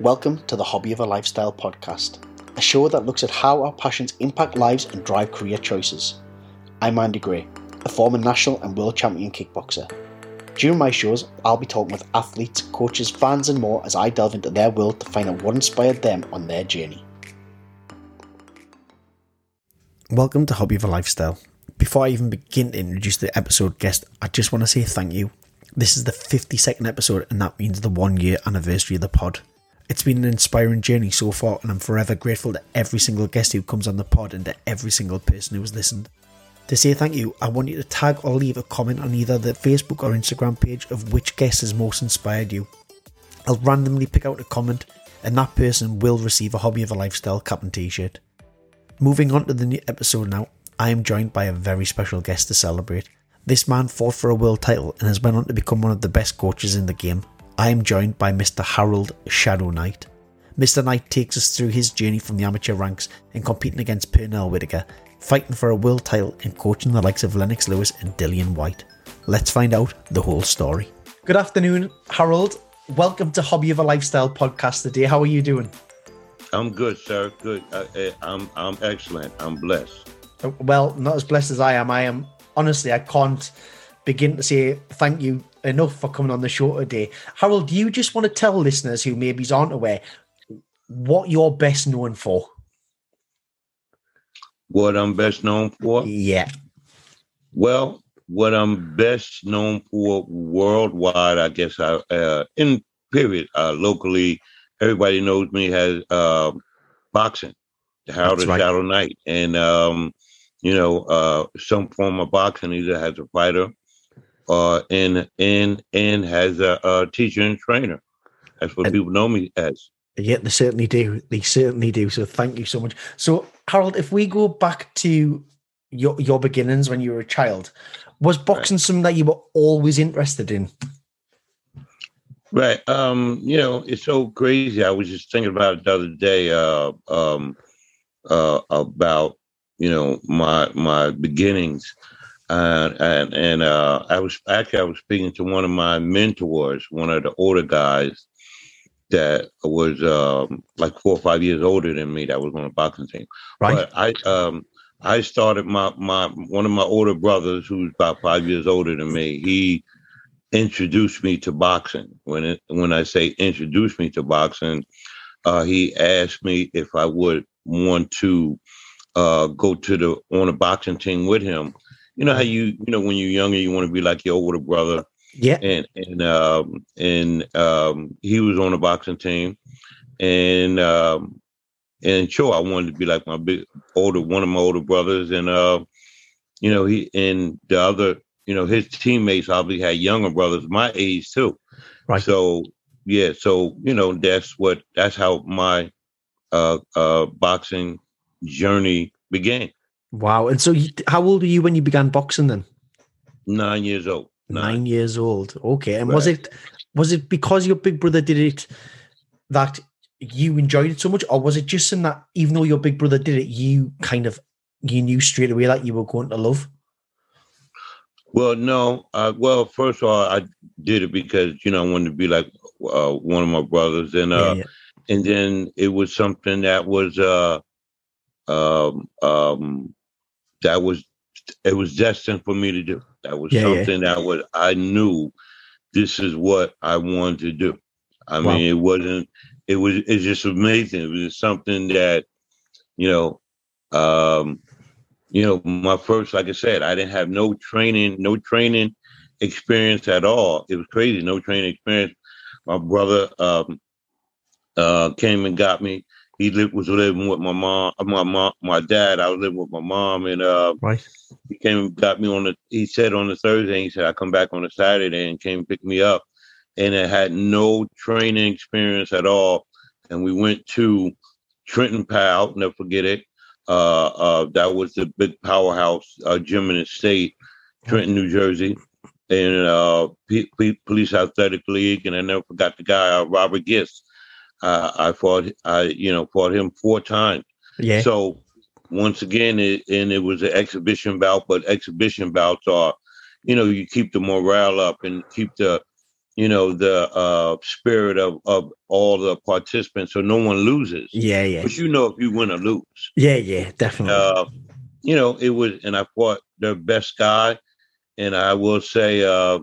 Welcome to the Hobby of a Lifestyle podcast, a show that looks at how our passions impact lives and drive career choices. I'm Andy Gray, a former national and world champion kickboxer. During my shows, I'll be talking with athletes, coaches, fans, and more as I delve into their world to find out what inspired them on their journey. Welcome to Hobby of a Lifestyle. Before I even begin to introduce the episode guest, I just want to say thank you. This is the 52nd episode, and that means the one year anniversary of the pod. It's been an inspiring journey so far, and I'm forever grateful to every single guest who comes on the pod and to every single person who has listened. To say thank you, I want you to tag or leave a comment on either the Facebook or Instagram page of which guest has most inspired you. I'll randomly pick out a comment, and that person will receive a Hobby of a Lifestyle cap and t shirt. Moving on to the new episode now, I am joined by a very special guest to celebrate. This man fought for a world title and has went on to become one of the best coaches in the game, I am joined by Mr. Harold Shadow Knight. Mr. Knight takes us through his journey from the amateur ranks and competing against Pernell Whitaker, fighting for a world title and coaching the likes of Lennox Lewis and Dillian Whyte. Let's find out the whole story. Good afternoon, Harold. Welcome to Hobby of a Lifestyle podcast today. How are you doing? I'm good, sir. Good. Uh, uh I'm I'm excellent. I'm blessed. Well, not as blessed as I am. I am honestly. I can't begin to say thank you enough for coming on the show today. Harold, do you just want to tell listeners who maybe aren't aware what you're best known for? What I'm best known for? Yeah. Well, what I'm best known for worldwide, I guess, I uh, in period, uh, locally, everybody knows me as uh, boxing, the Harold right. Shadow Knight, and um, you know, uh, some form of boxing, either as a fighter uh, and and and has a, a teacher and trainer. That's what and, people know me as. Yeah, they certainly do. They certainly do. So thank you so much. So Harold, if we go back to your your beginnings when you were a child, was boxing right. something that you were always interested in? Right. Um, you know, it's so crazy. I was just thinking about it the other day, uh, um, uh, about, you know, my my beginnings. Uh, and and uh, I was actually I was speaking to one of my mentors, one of the older guys that was um, like four or five years older than me. That was on a boxing team. Right. But I um, I started my my one of my older brothers, who's about five years older than me. He introduced me to boxing. When it, when I say introduced me to boxing, uh, he asked me if I would want to uh, go to the on a boxing team with him you know how you you know when you're younger you want to be like your older brother. Yeah. And and um and um he was on the boxing team and um and sure I wanted to be like my big older one of my older brothers and uh you know he and the other you know his teammates obviously had younger brothers my age too. Right. So yeah, so you know that's what that's how my uh uh boxing journey began. Wow. And so, you, how old were you when you began boxing then? Nine years old. Nine, Nine years old. Okay. And right. was it was it because your big brother did it that you enjoyed it so much, or was it just in that even though your big brother did it, you kind of you knew straight away that you were going to love? Well, no. Uh, well, first of all, I did it because you know I wanted to be like uh, one of my brothers, and uh, yeah, yeah. and then it was something that was uh, um, um, that was it was destined for me to do. That was yeah, something yeah. that was I knew this is what I wanted to do. I wow. mean, it wasn't. It was. It's just amazing. It was something that, you know, um, you know, my first, like I said, I didn't have no training, no training experience at all. It was crazy, no training experience. My brother um, uh, came and got me he lived, was living with my mom, my mom, my dad. I was living with my mom, and uh, right. he came and got me on the. He said on the Thursday, he said I come back on the Saturday and came pick me up, and I had no training experience at all. And we went to Trenton PAL, never forget it. Uh, uh, that was the big powerhouse uh, gym in the state, Trenton, New Jersey, and uh, P- P- Police Athletic League. And I never forgot the guy, uh, Robert Gist uh, I fought, I you know, fought him four times. Yeah. So once again, it, and it was an exhibition bout, but exhibition bouts are, you know, you keep the morale up and keep the, you know the uh, spirit of of all the participants, so no one loses. Yeah, yeah. But you know if you win or lose. Yeah, yeah, definitely. Uh, you know, it was, and I fought the best guy, and I will say uh,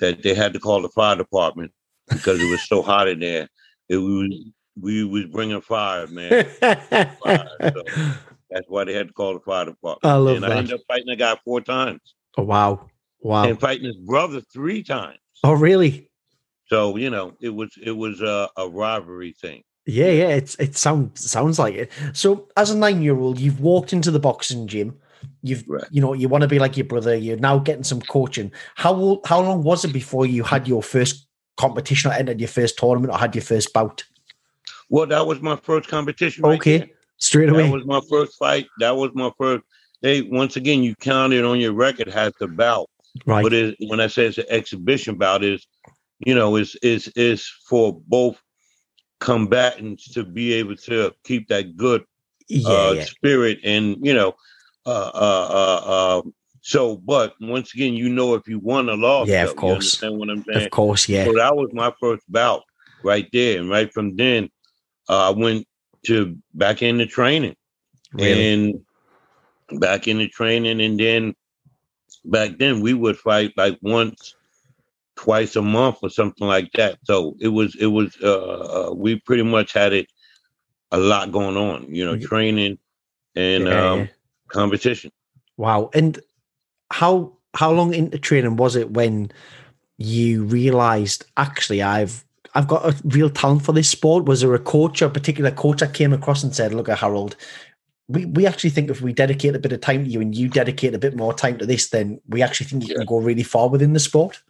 that they had to call the fire department because it was so hot in there. It was mm. we was bringing fire, man. fire, so that's why they had to call the fire department. I love and that. I ended up fighting the guy four times. Oh wow, wow! And fighting his brother three times. Oh really? So you know, it was it was a, a rivalry thing. Yeah, yeah. It's it sounds sounds like it. So as a nine year old, you've walked into the boxing gym. You've right. you know you want to be like your brother. You're now getting some coaching. How old, how long was it before you had your first competition or entered your first tournament or had your first bout? Well, that was my first competition. Okay, right straight away. That was my first fight. That was my first. They once again, you counted on your record has the bout. Right. But it, when I say it's an exhibition bout, is you know, is is is for both combatants to be able to keep that good yeah, uh, yeah. spirit and you know, uh, uh, uh, uh, so. But once again, you know, if you won or lost, Yeah, of course. You understand what I'm saying? Of course, yeah. So that was my first bout right there, and right from then, uh, I went to back into training, Really? and back into training, and then back then we would fight like once, twice a month or something like that. So it was it was uh, uh we pretty much had it a lot going on, you know, training and Yeah, um competition. Wow. And how how long into training was it when you realized actually I've I've got a real talent for this sport? Was there a coach or a particular coach that came across and said, Look at Harold, we, we actually think if we dedicate a bit of time to you and you dedicate a bit more time to this, then we actually think you can go really far within the sport.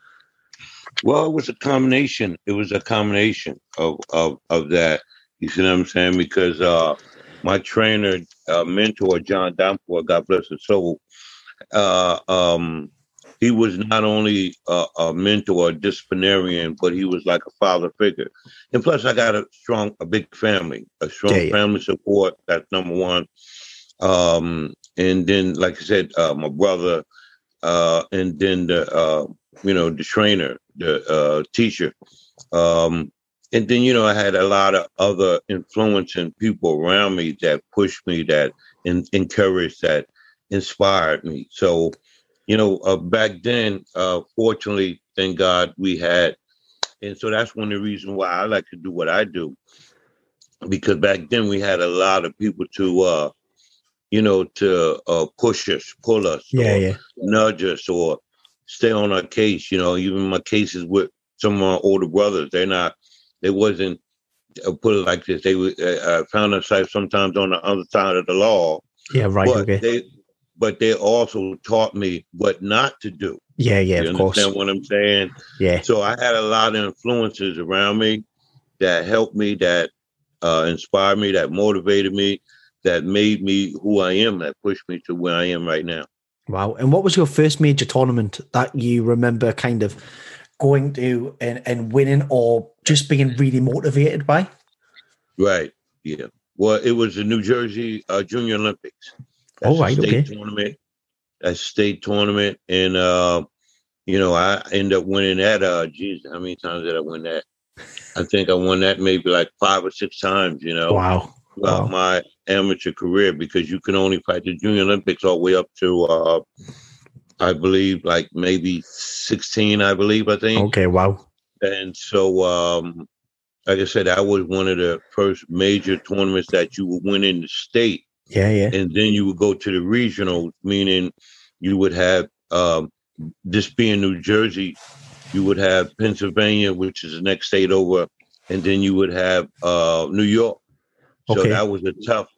Well, it was a combination. It was a combination of of of that. You see what I'm saying? Because uh, my trainer, uh, mentor, John Danforth, God bless his soul, uh, um, he was not only a, a mentor, a disciplinarian, but he was like a father figure. And plus, I got a strong, a big family, a strong yeah. family support. That's number one. Um, and then, like I said, uh, my brother, uh, and then the uh, you know the trainer, the uh, teacher, um, and then you know I had a lot of other influencing people around me that pushed me, that en- encouraged, that inspired me. So, you know, uh, back then, uh, fortunately, thank God we had, and so that's one of the reasons why I like to do what I do, because back then we had a lot of people to, uh, you know, to uh, push us, pull us, Yeah, or yeah. nudge us, or stay on our case. You know, even my cases with some of my older brothers, they're not, they wasn't. Uh, put it like this: they uh, uh, found themselves sometimes on the other side of the law, Yeah, right. but okay. they but they also taught me what not to do. yeah, yeah, you of course. understand what I'm saying? Yeah. So I had a lot of influences around me that helped me, that uh, inspired me, that motivated me, that made me who I am, that pushed me to where I am right now. Wow. And what was your first major tournament that you remember kind of going to and, and winning or just being really motivated by? Right. Yeah. Well, it was the New Jersey uh, Junior Olympics. Oh, a right, State okay. tournament. A state tournament, and uh, you know, I end up winning that. Uh, geez, how many times did I win that? I think I won that maybe like five or six times. You know, Wow. throughout Wow. my amateur career because you can only fight the Junior Olympics all the way up to, uh, I believe, like maybe 16, I believe, I think. Okay. Wow. And so, um, like I said, that was one of the first major tournaments that you would win in the state. Yeah. Yeah. And then you would go to the regional, meaning you would have, um, this being New Jersey, you would have Pennsylvania, which is the next state over, and then you would have uh, New York. So Okay. that was a tough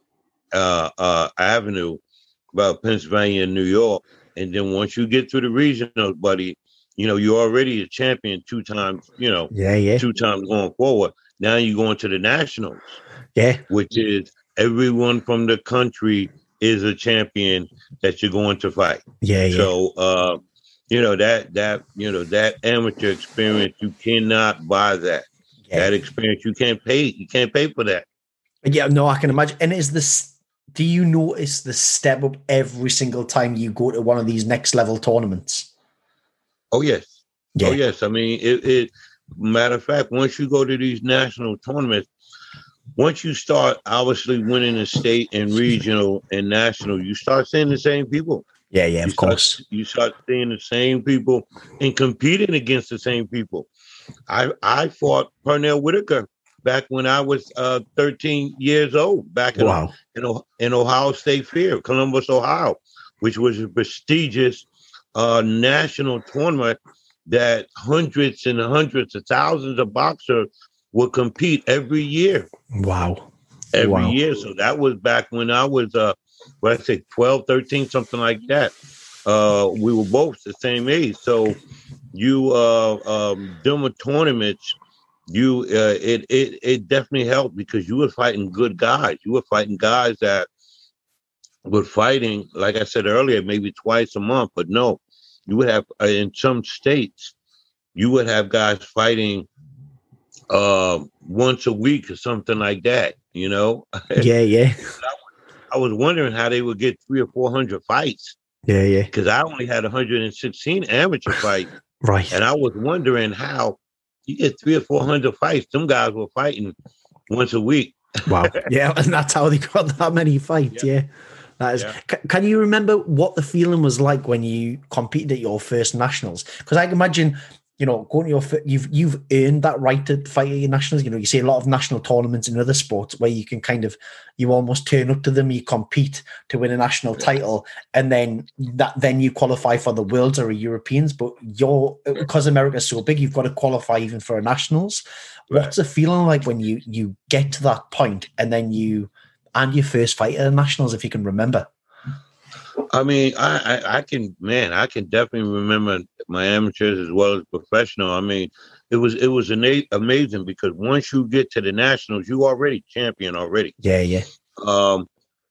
uh, uh, avenue about Pennsylvania and New York. And then once you get to the regional, buddy, you know, you're already a champion two times, you know, Yeah. Yeah. two times going forward. Now you're going to the nationals, Yeah. which is everyone from the country is a champion that you're going to fight. Yeah. Yeah. So uh, you know, that that you know, that amateur experience, you cannot buy that. yeah. That experience you can't pay, you can't pay for that. Yeah, no, I can imagine. And is this? Do you notice the step up every single time you go to one of these next level tournaments? Oh yes. Yeah, Oh yes, I mean it. it matter of fact, once you go to these national tournaments, once you start obviously winning the state and regional and national, you start seeing the same people. Yeah, yeah, you of start, course. You start seeing the same people and competing against the same people. I I fought Pernell Whitaker back when I was uh, 13 years old, back in, wow. in, in Ohio State Fair, Columbus, Ohio, which was a prestigious uh, national tournament that hundreds and hundreds of thousands of boxers would compete every year. Wow. Every wow. year. So that was back when I was, uh, what I say, 12, 13, something like that. Uh, we were both the same age. So you, uh, um, doing tournaments, you, uh, it, it, it definitely helped because you were fighting good guys. You were fighting guys that were fighting, like I said earlier, maybe twice a month, but no, you would have uh, in some states, you would have guys fighting uh, once a week or something like that. You know? Yeah, yeah. I was wondering how they would get three or four hundred fights. Yeah, yeah. Because I only had 116 amateur fights, right? And I was wondering how you get three or four hundred fights. Some guys were fighting once a week. wow. Yeah, and that's how they got that many fights. Yeah. yeah. That is. Yeah. C- can you remember what the feeling was like when you competed at your first nationals? Because I can imagine, you know, going to your you've you've earned that right to fight at your nationals. You know, you see a lot of national tournaments in other sports where you can kind of you almost turn up to them, you compete to win a national title, and then that then you qualify for the worlds or Europeans. But you're because America's so big, you've got to qualify even for a nationals. What's the feeling like when you you get to that point and then you and your first fight at the nationals, if you can remember? I mean, I, I, I can man, I can definitely remember my amateurs as well as professional. I mean, it was it was amazing because once you get to the nationals, you already champion already. Yeah, yeah. Um,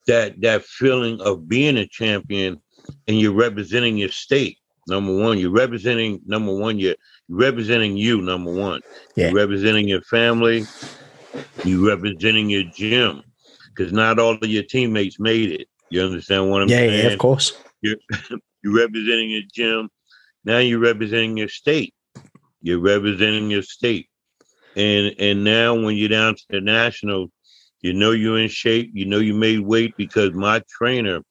that that feeling of being a champion and you're representing your state. Number one, you're representing number one. You're, you're representing you. Number one, yeah. You're representing your family. You're representing your gym because not all of your teammates made it. You understand what I'm yeah, saying? Yeah, of course. You're, you're representing your gym. Now you're representing your state. You're representing your state. And and now when you're down to the national, you know you're in shape. You know you made weight because my trainer,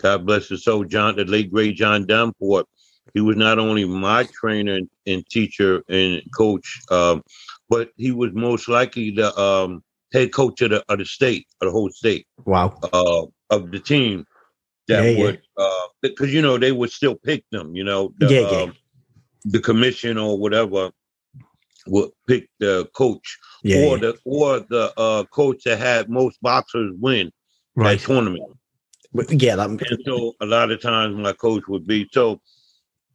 God bless his soul, John, the late great John Davenport, he was not only my trainer and, and teacher and coach, um, but he was most likely the um, head coach of the, of the state, of the whole state. Wow. Uh, of the team that yeah, would, yeah. uh, because you know they would still pick them. You know, the, yeah. Um, the commission or whatever would pick the coach or the or the uh, coach that had most boxers win right. that tournament. Yeah, that... and so a lot of times my coach would be so.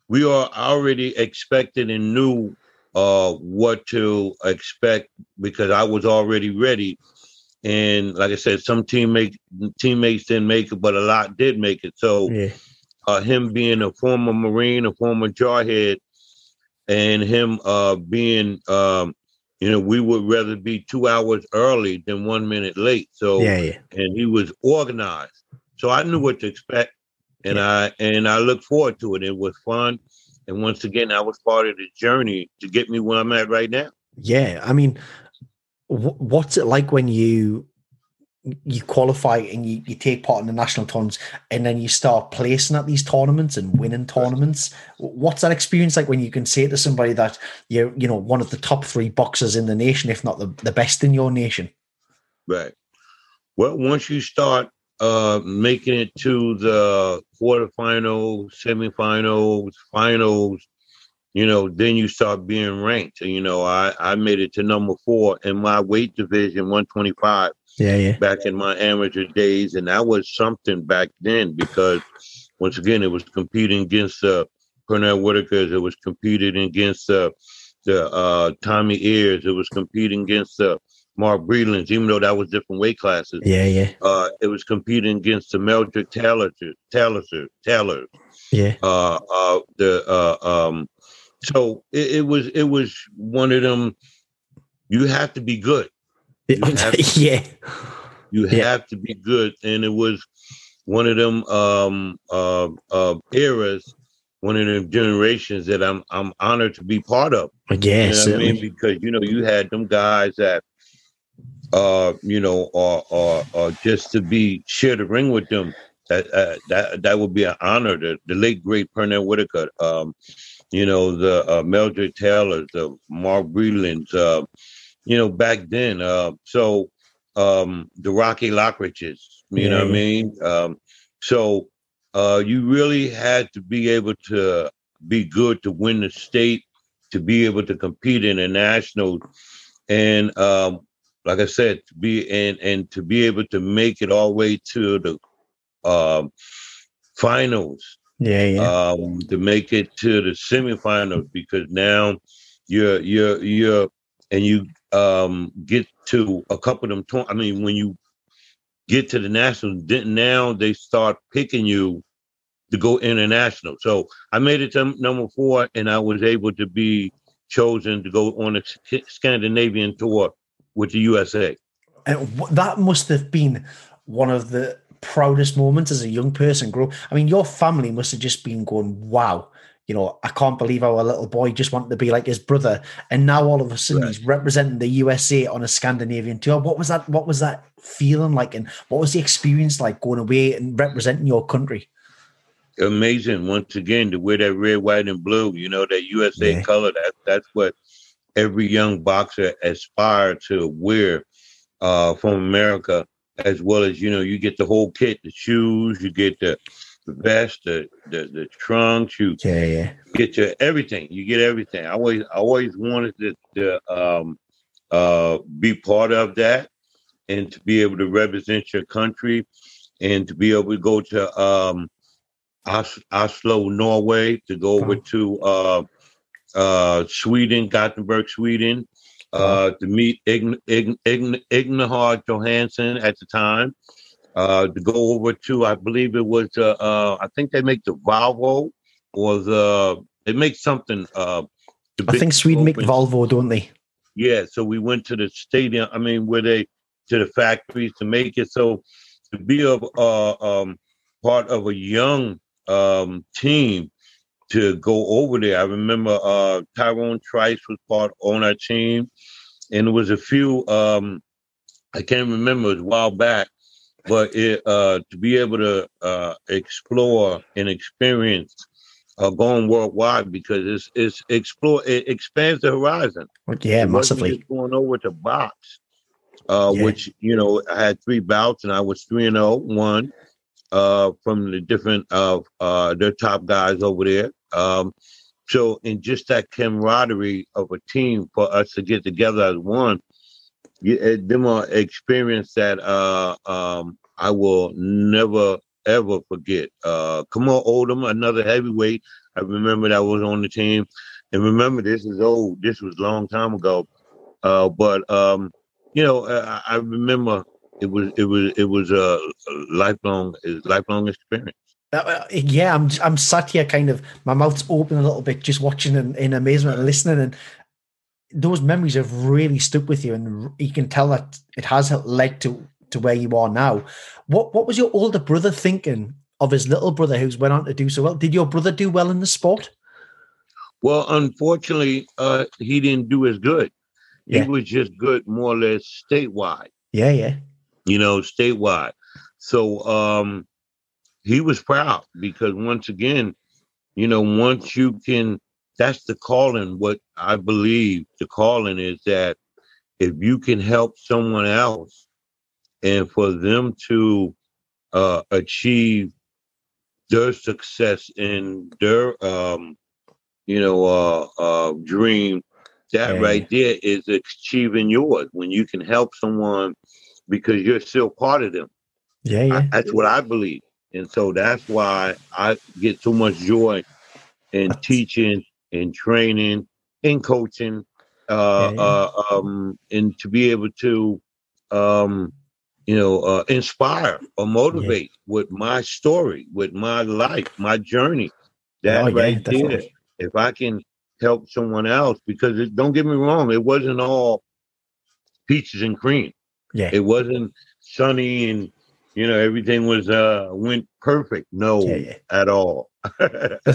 We are already expected and knew uh, what to expect because I was already ready. And like I said, some teammates teammates didn't make it, but a lot did make it. So yeah. uh, him being a former Marine, a former jarhead, and him uh, being, um, you know, we would rather be two hours early than one minute late. So yeah, yeah. and he was organized, so I knew what to expect, and. I and I look forward to it. It was fun. And once again, I was part of the journey to get me where I'm at right now. Yeah, I mean, what's it like when you you qualify and you, you take part in the national tournaments and then you start placing at these tournaments and winning tournaments? What's that experience like when you can say to somebody that you're you know one of the top three boxers in the nation if not the, the best in your nation? Right. Well once you start uh, making it to the quarterfinals, semifinals, finals, you know, then you start being ranked. You know, I, I made it to number four in my weight division, 125. Yeah, yeah. Back in my amateur days. And that was something back then because once again, it was competing against the uh, Pernell Whitakers. It was competing against uh, the uh, Tommy Ears. It was competing against the uh, Mark Brelands, even though that was different weight classes. Yeah, yeah. Uh, it was competing against the Meldrick Taylor, Taylor, Taylor. Yeah. Uh, uh, the uh, um, so it, it, was it was one of them. You have to be good. You to, yeah. You yeah. have to be good, and it was one of them um, uh, uh, eras one of the generations that I'm I'm honored to be part of. Yeah, you know I mean, because you know you had them guys that, uh, you know, or or, or just to be share the ring with them. That uh, that that would be an honor. The, the late great Pernell Whitaker, um, you know, the uh, Meldrick Taylor, the Mark Breland's, uh, you know, back then. Uh, so um, the Rocky Lockridges, you yeah. know what I mean? Um, so uh, you really had to be able to be good to win the state, to be able to compete in the national, and um, like I said, to be and and to be able to make it all the way to the um, finals. Yeah, yeah. Um, to make it to the semifinals because now you're you're you're and you um get to a couple of them. I mean, when you get to the national, then now they start picking you to go international. So I made it to number four, and I was able to be chosen to go on a Scandinavian tour with the USA. And that must have been one of the proudest moments as a young person grow i mean your family must have just been going wow you know i can't believe our little boy just wanted to be like his brother. And now all of a sudden right. he's representing the usa on a scandinavian tour. What was that what was that feeling like? And what was the experience like going away and representing your country? Amazing once again to wear that red white and blue you know that usa yeah. color. That that's what every young boxer aspire to wear uh, from america as well as you know you get the whole kit the shoes you get the, the vest the, the the trunks you yeah, yeah. get your everything. You get everything. I always I always wanted to, to um uh be part of that and to be able to represent your country and to be able to go to um Os- oslo norway to go over to uh uh sweden gothenburg sweden uh, to meet Ign- Ign- Ign- Johansson at the time. Uh, to go over to, I believe it was, uh, uh, I think they make the Volvo or the, they make something. Uh, I think Sweden make Volvo, don't they? Yeah. So we went to the stadium. I mean, where they to the factories to make it. So to be a uh, um, part of a young um, team to go over there. I remember uh, Tyrone Trice was part on our team, and it was a few. Um, I can't remember it was a while back, but it, uh, to be able to uh, explore and experience uh, going worldwide because it's it's explore it expands the horizon. Yeah, massively. going over to box, uh, yeah. which you know I had three bouts and I was three and zero one uh, from the different uh, uh, their top guys over there. Um, so, in just that camaraderie of a team for us to get together as one, you, uh, them are experience that uh, um, I will never ever forget. Uh, Kamal Odom, another heavyweight. I remember that was on the team, and remember this is old. This was a long time ago, uh, but um, you know I, I remember it was it was it was a lifelong lifelong experience. Uh, yeah, I'm I'm sat here, kind of my mouth's open a little bit, just watching in, in amazement and listening, and those memories have really stuck with you, and you can tell that it has led to to where you are now. What what was your older brother thinking of his little brother who's went on to do so well? Did your brother do well in the sport? Well, unfortunately, uh, he didn't do as good. Yeah. He was just good, more or less statewide. Yeah, yeah you know, statewide. So um, he was proud because once again, you know, once you can, that's the calling. What I believe the calling is that if you can help someone else and for them to uh, achieve their success in their, um, you know, uh, uh, dream, that right there is achieving yours. When you can help someone because you're still part of them. Yeah, yeah. I, that's what I believe. And so that's why I get so much joy in teaching and training and coaching uh, yeah, yeah. Uh, um, and to be able to um, you know uh, inspire or motivate yeah. with my story with my life my journey that oh, right there if i can help someone else because it, don't get me wrong it wasn't all peaches and cream yeah. It wasn't sunny and you know everything was uh went perfect. No, yeah, yeah. at all.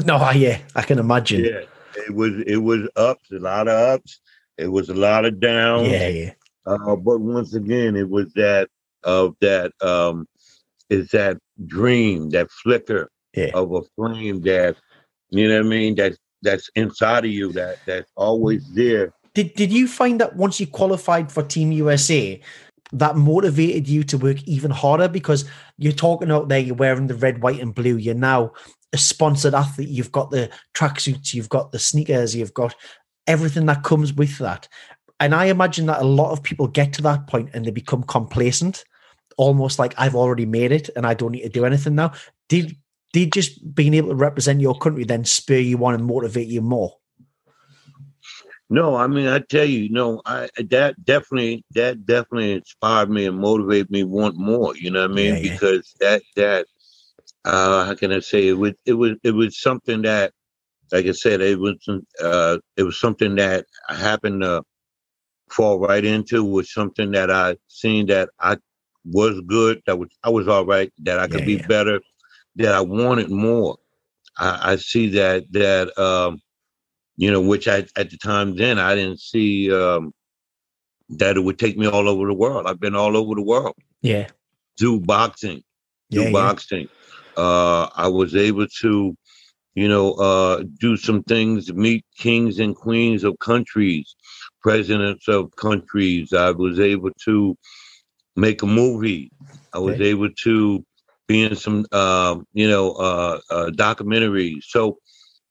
no, yeah, I can imagine. Yeah, it was it was ups, a lot of ups. It was a lot of downs. Yeah, yeah. Uh, but once again, it was that of that um, is that dream, that flicker yeah. of a flame that you know what I mean. That that's inside of you. That that's always there. Did Did you find that once you qualified for Team USA, that motivated you to work even harder because you're talking out there, you're wearing the red, white, and blue. You're now a sponsored athlete. You've got the tracksuits, you've got the sneakers, you've got everything that comes with that. And I imagine that a lot of people get to that point and they become complacent, almost like I've already made it and I don't need to do anything now. Did did just being able to represent your country then spur you on and motivate you more? No, I mean I tell you, no, I that definitely that definitely inspired me and motivated me want more. You know what I mean? Yeah, yeah. Because that that uh how can I say it was it was it was something that like I said, it was uh it was something that I happened to fall right into was something that I seen that I was good, that was I was all right, that I could yeah, be better, that I wanted more. I, I see that that um you know, which I at the time then I didn't see um, that it would take me all over the world. I've been all over the world. Yeah. Do boxing. Do yeah, boxing. Yeah. Uh, I was able to, you know, uh, do some things, meet kings and queens of countries, presidents of countries. I was able to make a movie. I was able to be in some, uh, you know, uh, uh, documentaries. So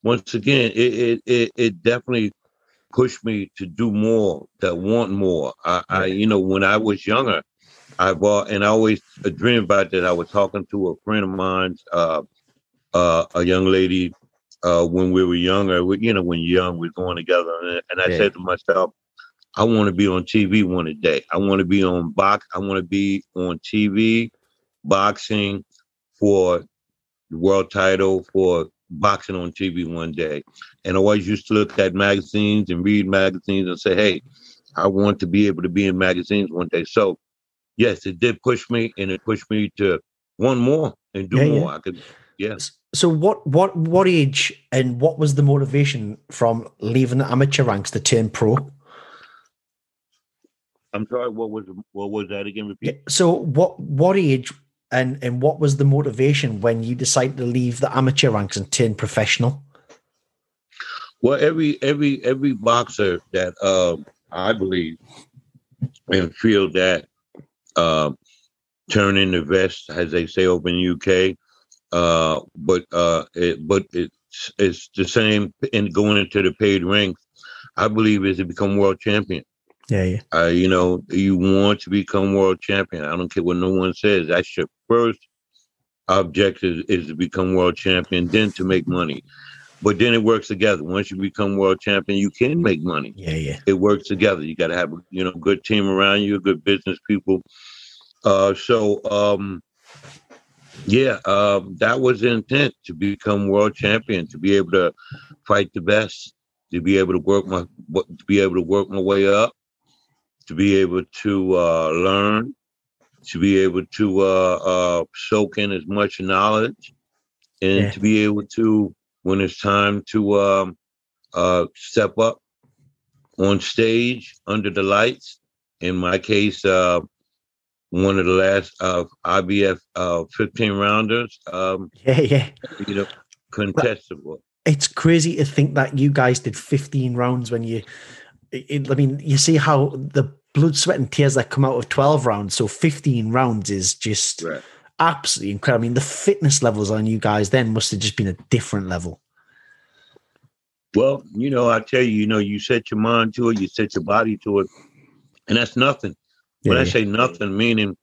once again, it, it it, it definitely pushed me to do more, to want more. I, I you know, when I was younger, I bought and I always dreamed about that. I was talking to a friend of mine, uh, uh, a young lady, uh, when we were younger. We, you know, when young, we're going together, and, and I yeah. said to myself, I want to be on TV one day. I want to be on box. I want to be on TV, boxing for the world title for boxing on TV one day. And I always used to look at magazines and read magazines and say, hey, I want to be able to be in magazines one day. So, yes, it did push me and it pushed me to want more and do yeah, more. Yeah. I could, yes. So, what, what, what age and what was the motivation from leaving the amateur ranks to turn pro? I'm sorry. What was what was that again? Repeat. So, what what age and and what was the motivation when you decided to leave the amateur ranks and turn professional? Well, every every every boxer that uh, I believe and feel that uh, turn in the vest, as they say over in UK, uh, but uh, it, but it's it's the same in going into the paid ranks. I believe is to become world champion. Yeah, yeah. Uh, you know, you want to become world champion. I don't care what no one says. That's your first objective is to become world champion, then to make money. But then it works together. Once you become world champion, you can make money. Yeah, yeah. It works together. You got to have you know good team around you, good business people. Uh, so um, yeah, um, that was the intent to become world champion, to be able to fight the best, to be able to work my, to be able to work my way up, to be able to uh, learn, to be able to uh, uh, soak in as much knowledge, and yeah. to be able to, when it's time to um, uh, step up on stage under the lights. In my case, uh, one of the last uh, IBF uh, 15 rounders. Um, yeah, yeah. You know, contestable. It's crazy to think that you guys did 15 rounds when you. It, I mean, you see how the blood, sweat, and tears that come out of 12 rounds. So 15 rounds is just right. absolutely incredible. I mean, the fitness levels on you guys then must have just been a different level. Well, you know, I tell you, you know, you set your mind to it, you set your body to it, and that's nothing. Yeah, when I say nothing, meaning,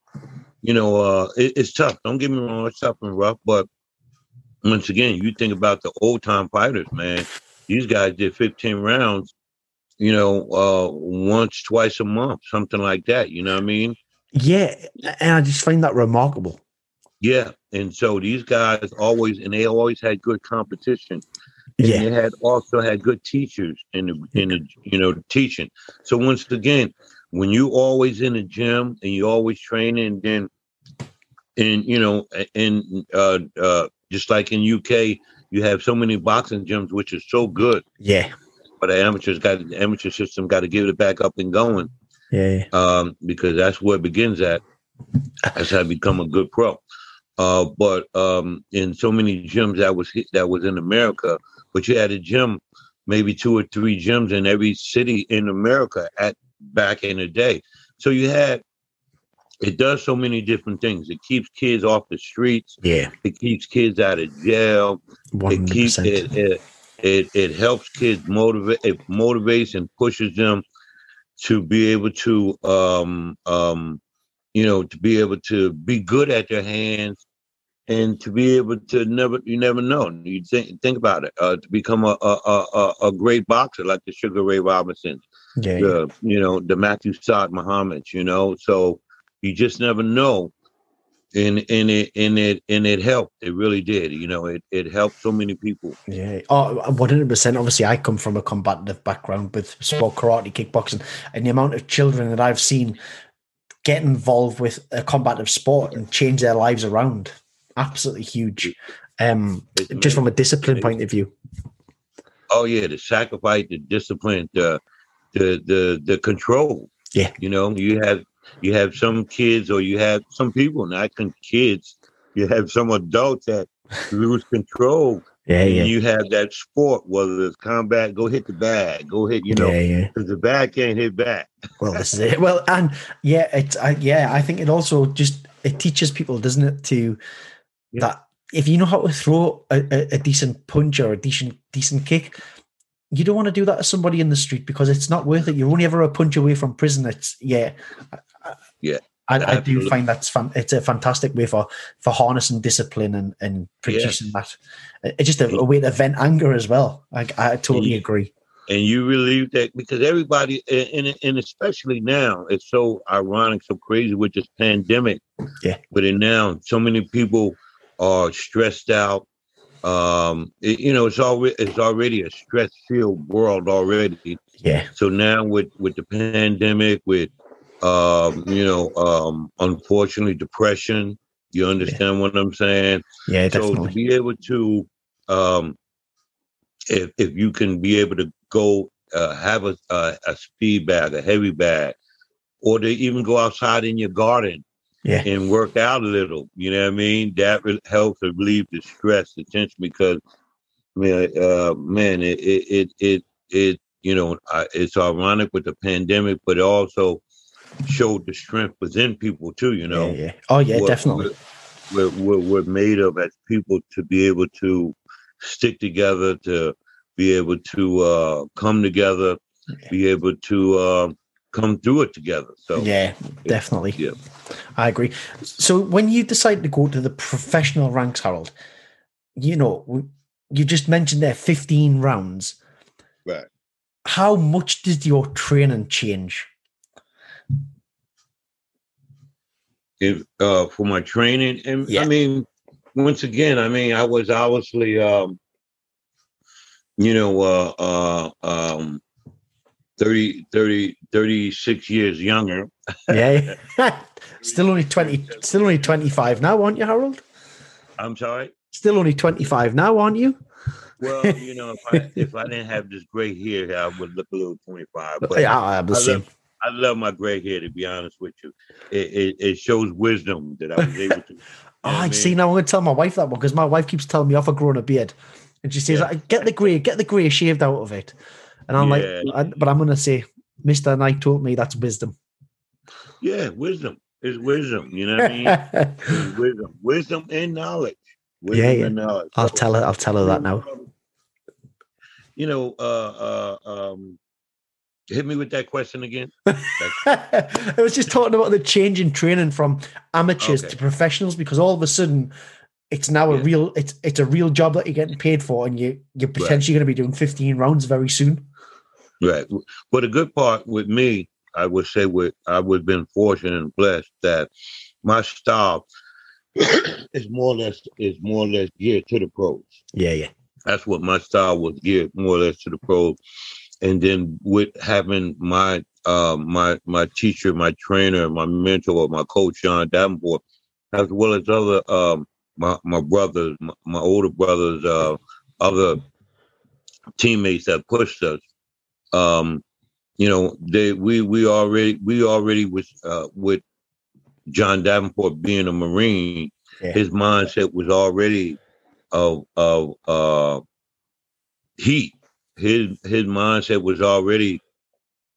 you know, uh, it, it's tough. Don't get me wrong, it's tough and rough, but once again, you think about the old time fighters, man. These guys did 15 rounds you know, uh, once, twice a month, something like that. You know what I mean? Yeah. And I just find that remarkable. Yeah. And so these guys always, and they always had good competition. And yeah. they had also had good teachers in the, in the, you know, teaching. So once again, when you always in the gym and you always training, then, and, you know, and, uh, uh, just like in UK, you have so many boxing gyms, which is so good. Yeah. But the amateurs got the amateur system got to give it back up and going. Yeah. Um, because that's where it begins at. That's how to become a good pro. Uh, but um, in so many gyms that was that was in America, but you had a gym, maybe two or three gyms in every city in America at back in the day. So you had it does so many different things. It keeps kids off the streets. Yeah. It keeps kids out of jail. 100%. It keeps it, it it it helps kids motivate it motivates and pushes them to be able to um um you know to be able to be good at their hands and to be able to never you never know. You think think about it uh to become a a a, a great boxer like the sugar ray robinson yeah, the you know the matthew saad muhammad you know? So you just never know and and it and it and it helped. It really did you know it it helped so many people. Yeah. Oh 100% obviously i come from a combative background with sport karate kickboxing and the amount of children that i've seen get involved with a combative sport and change their lives around. Absolutely huge. Um just from a discipline point of view. Oh yeah the sacrifice the discipline the the the the control. Yeah. You know you have you have some kids or you have some people, not kids, you have some adults that lose control. Yeah, yeah. You have that sport, whether it's combat, go hit the bag, go hit, you know, yeah, yeah. Because the bag can't hit back. well, this is it. Well, and yeah, it's uh, yeah. I think it also just it teaches people, doesn't it, to yeah. that if you know how to throw a, a, a decent punch or a decent decent kick, you don't want to do that to somebody in the street because it's not worth it. You're only ever a punch away from prison. It's yeah, yeah. I, I, do find that's fan, it's a fantastic way for for harnessing discipline and and producing yeah. that. It's just a, a, way to vent anger as well. I, I totally and, agree. And you relieve that because everybody, and and especially now, it's so ironic, so crazy with this pandemic. Yeah. But it now, so many people are stressed out. Um, it, you know, it's already it's already a stress filled world already. Yeah. So now with with the pandemic, with um, you know, um, unfortunately, depression. You understand yeah. what I'm saying? Yeah, definitely. So to be able to, um, if if you can be able to go uh, have a, a, a speed bag, a heavy bag, or to even go outside in your garden yeah. and work out a little. You know what I mean? That helps relieve the stress, the tension. Because, man, uh, man, it it it it, it you know, it's ironic with the pandemic, but also showed the strength within people too. You know. Yeah. yeah. Oh yeah, what, definitely. We're, we're, we're made of as people to be able to stick together, to be able to uh, come together, yeah. be able to uh, come through it together. So yeah, definitely. Yeah, I agree. So when you decide to go to the professional ranks, Harold, you know, you just mentioned there fifteen rounds. Right. How much did your training change? If uh, for my training. And yeah. I mean, once again, I mean, I was obviously, um, you know, uh, uh, um, 30, 30, 36 years younger. yeah. still only 20, still only 25 now, aren't you, Harold? I'm sorry? Still only 25 now, aren't you? Well, you know, if I, if I didn't have this gray hair, I would look a little 25. But yeah, I'm the same. I love my gray hair. To be honest with you, it, it, it shows wisdom that I was able to. I see. Now I'm going to tell my wife that one because my wife keeps telling me off for growing a beard, and she says, yeah. "Get the grey, get the grey shaved out of it." And I'm yeah. like, but I'm going to say, Mister Knight taught me that's wisdom. Yeah, wisdom is wisdom. You know what I mean? wisdom, wisdom and knowledge. Wisdom yeah, yeah. Knowledge. I'll so, tell her. I'll tell her that now. You know, uh, uh, um, Hit me with that question again. I was just talking about the change in training from amateurs okay. to professionals because all of a sudden it's now yeah. a real it's it's a real job that you're getting paid for and you you're potentially right. going to be doing 15 rounds very soon. Right. But the good part with me, I would say with I would have been fortunate and blessed that my style is more or less is more or less geared to the pros. Yeah, yeah. That's what my style was geared more or less to the pros and then with having my uh, my my teacher, my trainer, my mentor, my coach John Davenport, as well as other um, my my brothers, my, my older brothers, uh, other teammates that pushed us. Um, you know, they we we already we already was uh, with John Davenport being a Marine, yeah. his mindset was already of of uh, heat. His his mindset was already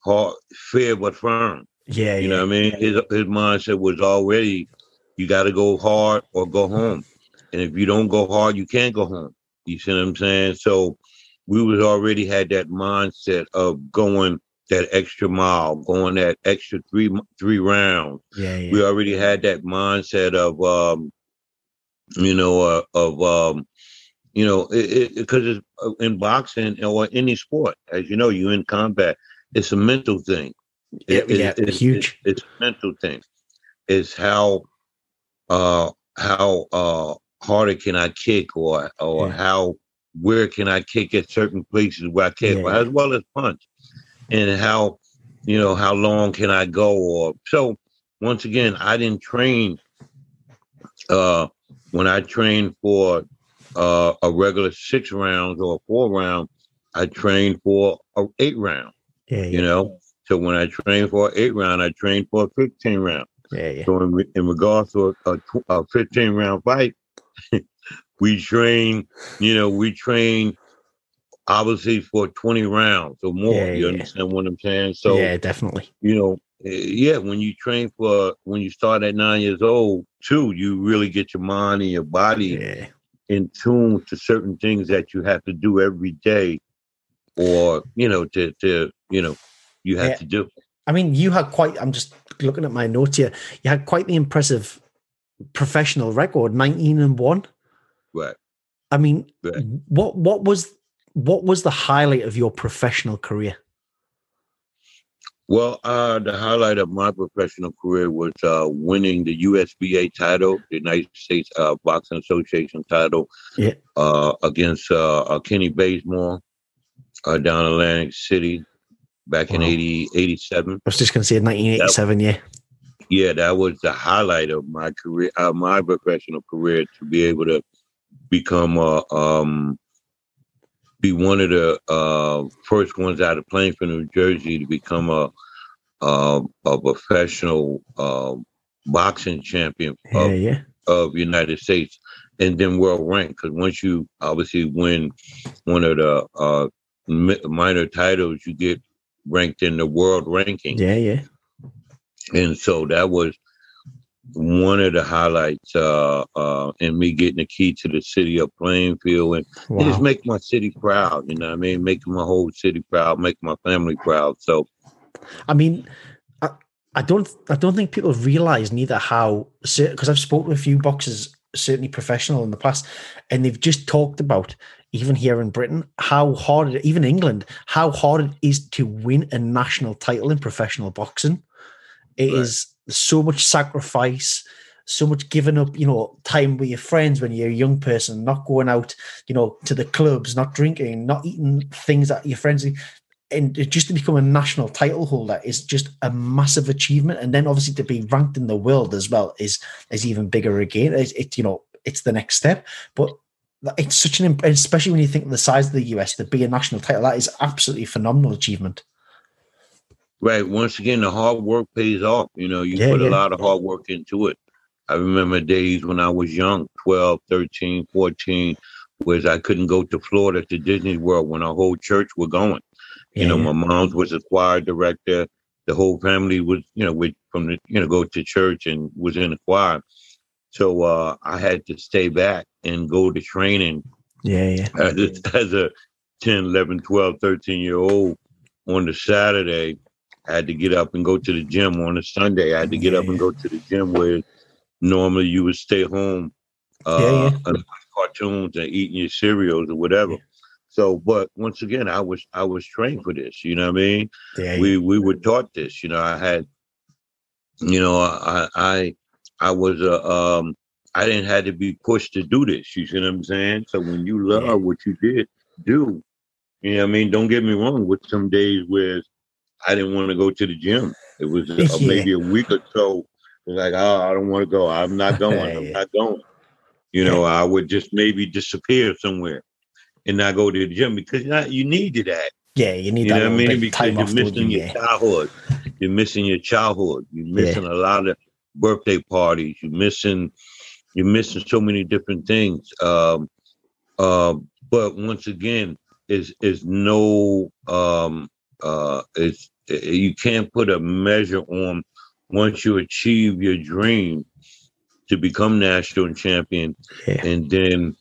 hard, fair but firm. Yeah, you yeah. know what I mean. His his mindset was already you got to go hard or go home, and if you don't go hard, you can't go home. You see what I'm saying? So we was already had that mindset of going that extra mile, going that extra three three rounds. Yeah, yeah. We already had that mindset of um, you know, uh, of um, you know, because it, it, it's uh, in boxing or any sport, as you know, you're in combat. It's a mental thing. Yeah, it, yeah it's, huge. it's a mental thing. It's how uh how uh harder can I kick or or yeah. how where can I kick at certain places where I can't, yeah. as well as punch, and how you know how long can I go or so. Once again, I didn't train. Uh, when I trained for uh, a regular six rounds or four round, I trained for a eight round. Yeah, yeah. You know, so when I trained for eight round, I trained for a fifteen round. Yeah, yeah. So in, in regards to a, a, a fifteen round fight, we train, you know, we train obviously for 20 rounds or more. Yeah, you yeah. understand what I'm saying? So yeah, definitely. You know, eh, yeah, when you train for when you start at nine years old, too, you really get your mind and your body yeah. In tune to certain things that you have to do every day, or you know, to to you know, you have to do. I mean, you had quite. I'm just looking at my notes here. You had quite the impressive professional record, 19 and one. Right. I mean, right. what what was what was the highlight of your professional career? Well, uh, the highlight of my professional career was uh, winning the USBA title, the United States uh, Boxing Association title, yeah. Uh, against uh, uh, Kenny Baysmore down Atlantic City back wow. in 80, 87. I was just going to say 1987, that, yeah. Yeah, that was the highlight of my career, my professional career, to be able to become a um, be one of the uh, first ones out of Plainfield, New Jersey, to become a uh, a professional uh, boxing champion of, yeah. of United States, and then world rank. Because once you obviously win one of the uh, minor titles, you get ranked in the world ranking. Yeah, yeah. And so that was one of the highlights uh, uh, in me getting the key to the city of Plainfield and wow. just make my city proud. You know, what I mean, making my whole city proud, make my family proud. So, I mean, I, I don't, I don't think people realize neither how because I've spoken to a few boxers, certainly professional in the past, and they've just talked about even here in Britain how hard, it, even England, how hard it is to win a national title in professional boxing. It right. is so much sacrifice, so much giving up, you know, time with your friends when you're a young person, not going out, you know, to the clubs, not drinking, not eating things that your friends. And just to become a national title holder is just a massive achievement. And then obviously to be ranked in the world as well is is even bigger again. It's, it, you know, it's the next step. But it's such an especially when you think of the size of the US to be a national title, that is absolutely phenomenal achievement. Right. Once again, the hard work pays off. You know, you yeah, put yeah. a lot of hard work into it. I remember days when I was young, 12, 13, 14, whereas I couldn't go to Florida to Disney World when our whole church were going. Yeah, you know, my mom was a choir director. The whole family was, you know, with from the, you know, go to church and was in the choir. So uh, I had to stay back and go to training. Yeah, yeah. As a, as a 10, 11, 12, 13 year old on the Saturday I had to get up and go to the gym on a Sunday. I had to get yeah, up and go to the gym where normally you would stay home uh, yeah, yeah. cartoons and eating your cereals or whatever. So, but once again, I was I was trained for this. You know what I mean? We we were taught this. You know, I had, you know, I I I was a um I didn't have to be pushed to do this. You see what I'm saying? So when you love what you did do, you know what I mean. Don't get me wrong. With some days where I didn't want to go to the gym. It was uh, yeah. maybe a week or so. Like, oh, I don't want to go. I'm not going. I'm not going. You know, I would just maybe disappear somewhere. and not go to the gym because not, you needed that. Yeah, you need you that. Know what I mean? Because you're missing your yeah. childhood. You're missing your childhood. You're missing a lot of birthday parties. You're missing. You're missing so many different things. Um, uh, but once again, is is no um, uh, it's you can't put a measure on once you achieve your dream to become national champion, yeah. and then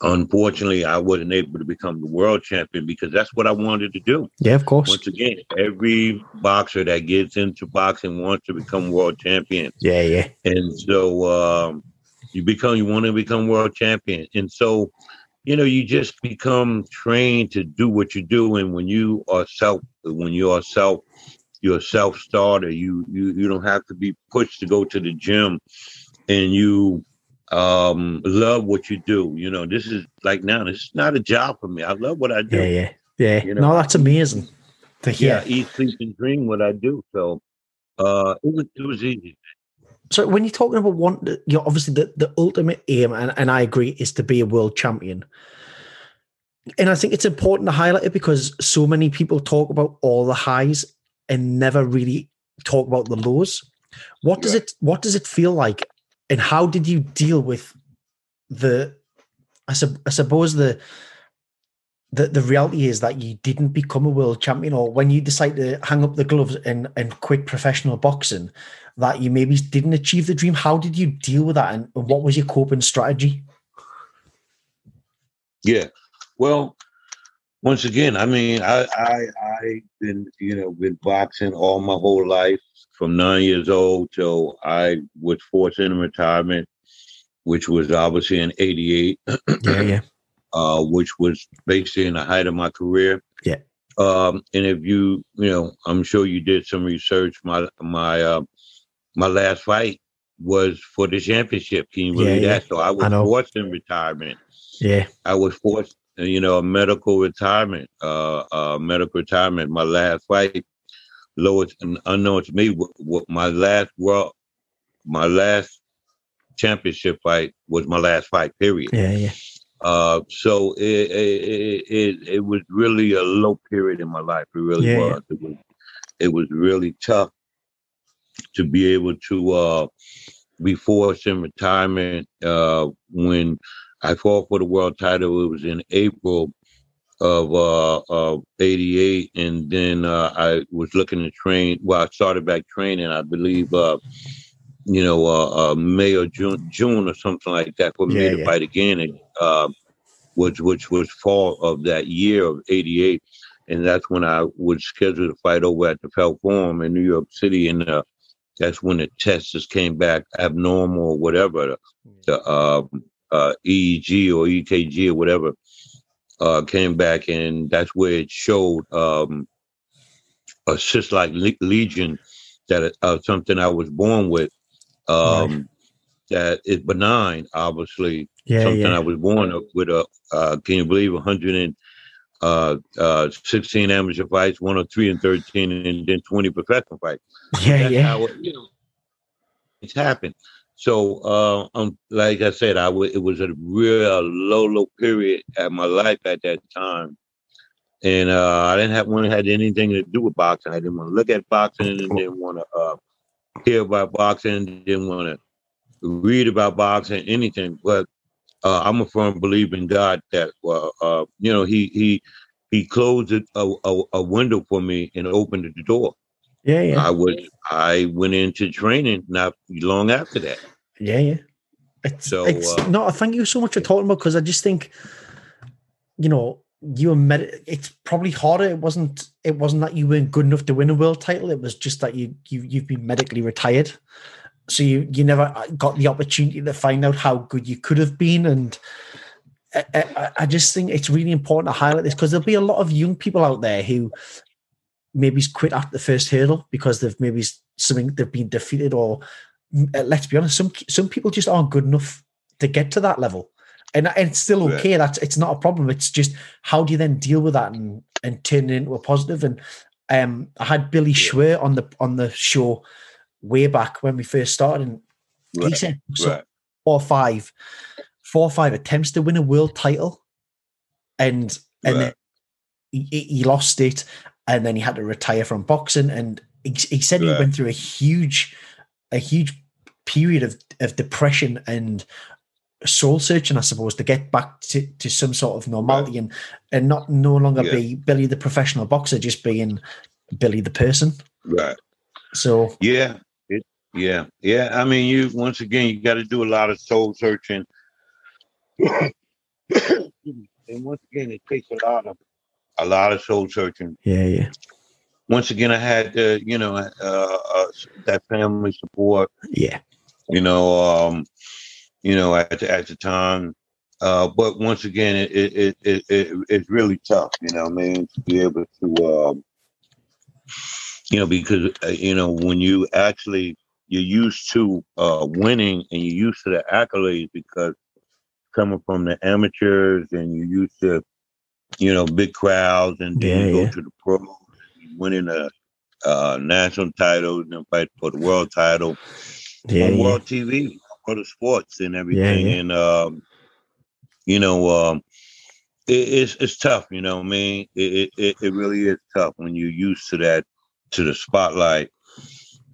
unfortunately I wasn't able to become the world champion because that's what I wanted to do. Yeah, of course. Once again, every boxer that gets into boxing wants to become world champion. Yeah, yeah. And so um, you become you want to become world champion, and so you know you just become trained to do what you do, and when you are self when you are self you're a self starter. You you you don't have to be pushed to go to the gym, and you um love what you do. You know, this is like now. This is not a job for me. I love what I do. Yeah, yeah, yeah. You know? No, that's amazing to hear. Yeah, eat, sleep, and dream what I do. So uh, it was it was easy. So when you're talking about one, you know, obviously the, the ultimate aim, and, and I agree, is to be a world champion. And I think it's important to highlight it because so many people talk about all the highs and never really talk about the lows. What does it what does it feel like and how did you deal with the I, sub, I suppose the the the reality is that you didn't become a world champion or when you decide to hang up the gloves and and quit professional boxing that you maybe didn't achieve the dream how did you deal with that and what was your coping strategy yeah well once again, I mean, I I I been you know been boxing all my whole life from nine years old till I was forced into retirement, which was obviously in '88. yeah, yeah. Uh, which was basically in the height of my career. Yeah. Um, and if you, you know, I'm sure you did some research. My my uh, my last fight was for the championship. Can you believe yeah, yeah. that? So I was I forced in retirement. Yeah. I was forced you know, a medical retirement, uh, uh, medical retirement. My last fight, lowest unknown to me, what my last world, my last championship fight was my last fight. Period. Yeah, yeah. Uh, so it, it, it it was really a low period in my life. It really yeah, was. Yeah. It was it was really tough to be able to uh, be forced in retirement uh, when I fought for the world title. It was in April of uh, of '88, and then uh, I was looking to train. Well, I started back training. I believe, uh, you know, uh, uh, May or June, June or something like that for yeah, me to yeah. fight again, and, uh, which which was fall of that year of '88, and that's when I was scheduled to fight over at the Felt Forum in New York City, and that's when the tests came back abnormal or whatever. The, um, uh, EEG or EKG or whatever uh, came back, and that's where it showed um, a cyst like le- lesion that uh, something I was born with. Um, right. That is benign, obviously. Yeah, something yeah. I was born with a. Uh, can you believe 116 uh, uh, amateur fights, 103 and 13, and then 20 professional fights. Yeah, That's yeah. It, you know, it's happened. So, uh, um, like I said, I w- it was a real low, low period at my life at that time, and uh, I didn't have want to had anything to do with boxing. I didn't want to look at boxing, and didn't want to uh, hear about boxing, didn't want to read about boxing, anything. But uh, I'm a firm believer in God that, uh, you know, he he he closed a, a, a window for me and opened the door. Yeah, yeah. I would. I went into training not long after that. Yeah, yeah. It's, so it's uh, no. Thank you so much for talking about because I just think, you know, you were It's probably harder. It wasn't. It wasn't that you weren't good enough to win a world title. It was just that you you you've been medically retired, so you you never uh, got the opportunity to find out how good you could have been and. I, I just think it's really important to highlight this because there'll be a lot of young people out there who maybe quit at the first hurdle because they've maybe something they've been defeated or uh, let's be honest some some people just aren't good enough to get to that level and, and it's still okay right. that's it's not a problem it's just how do you then deal with that and and turn it into a positive? and um i had billy yeah. schwer on the on the show way back when we first started and right. he said so right. four or five four or five attempts to win a world title and and right. then he, he, lost it, and then he had to retire from boxing. And he, he said he went through a huge, a huge period of of depression and soul searching, I suppose, to get back to, to some sort of normality right. and and not no longer yeah. be Billy the professional boxer, just being Billy the person. Right. So yeah, it, yeah, yeah. I mean, you once again, you got to do a lot of soul searching, and once again, it takes a lot of a lot of soul searching. Yeah, yeah. Once again, I had uh, you know uh, uh, that family support. Yeah. You know, um, you know, at the, at the time. Uh, but once again, it, it, it, it, it's really tough, you know I mean, to be able to, um, you know, because, uh, you know, when you actually, you're used to uh, winning and you're used to the accolades because coming from the amateurs and you're used to, you know, big crowds and then yeah, you go yeah. to the pros, winning a uh, national titles and fight for the world title yeah, on world TV for the sports and everything. Yeah, yeah. And um, you know, um, it, it's it's tough. You know, I mean, it, it it really is tough when you're used to that to the spotlight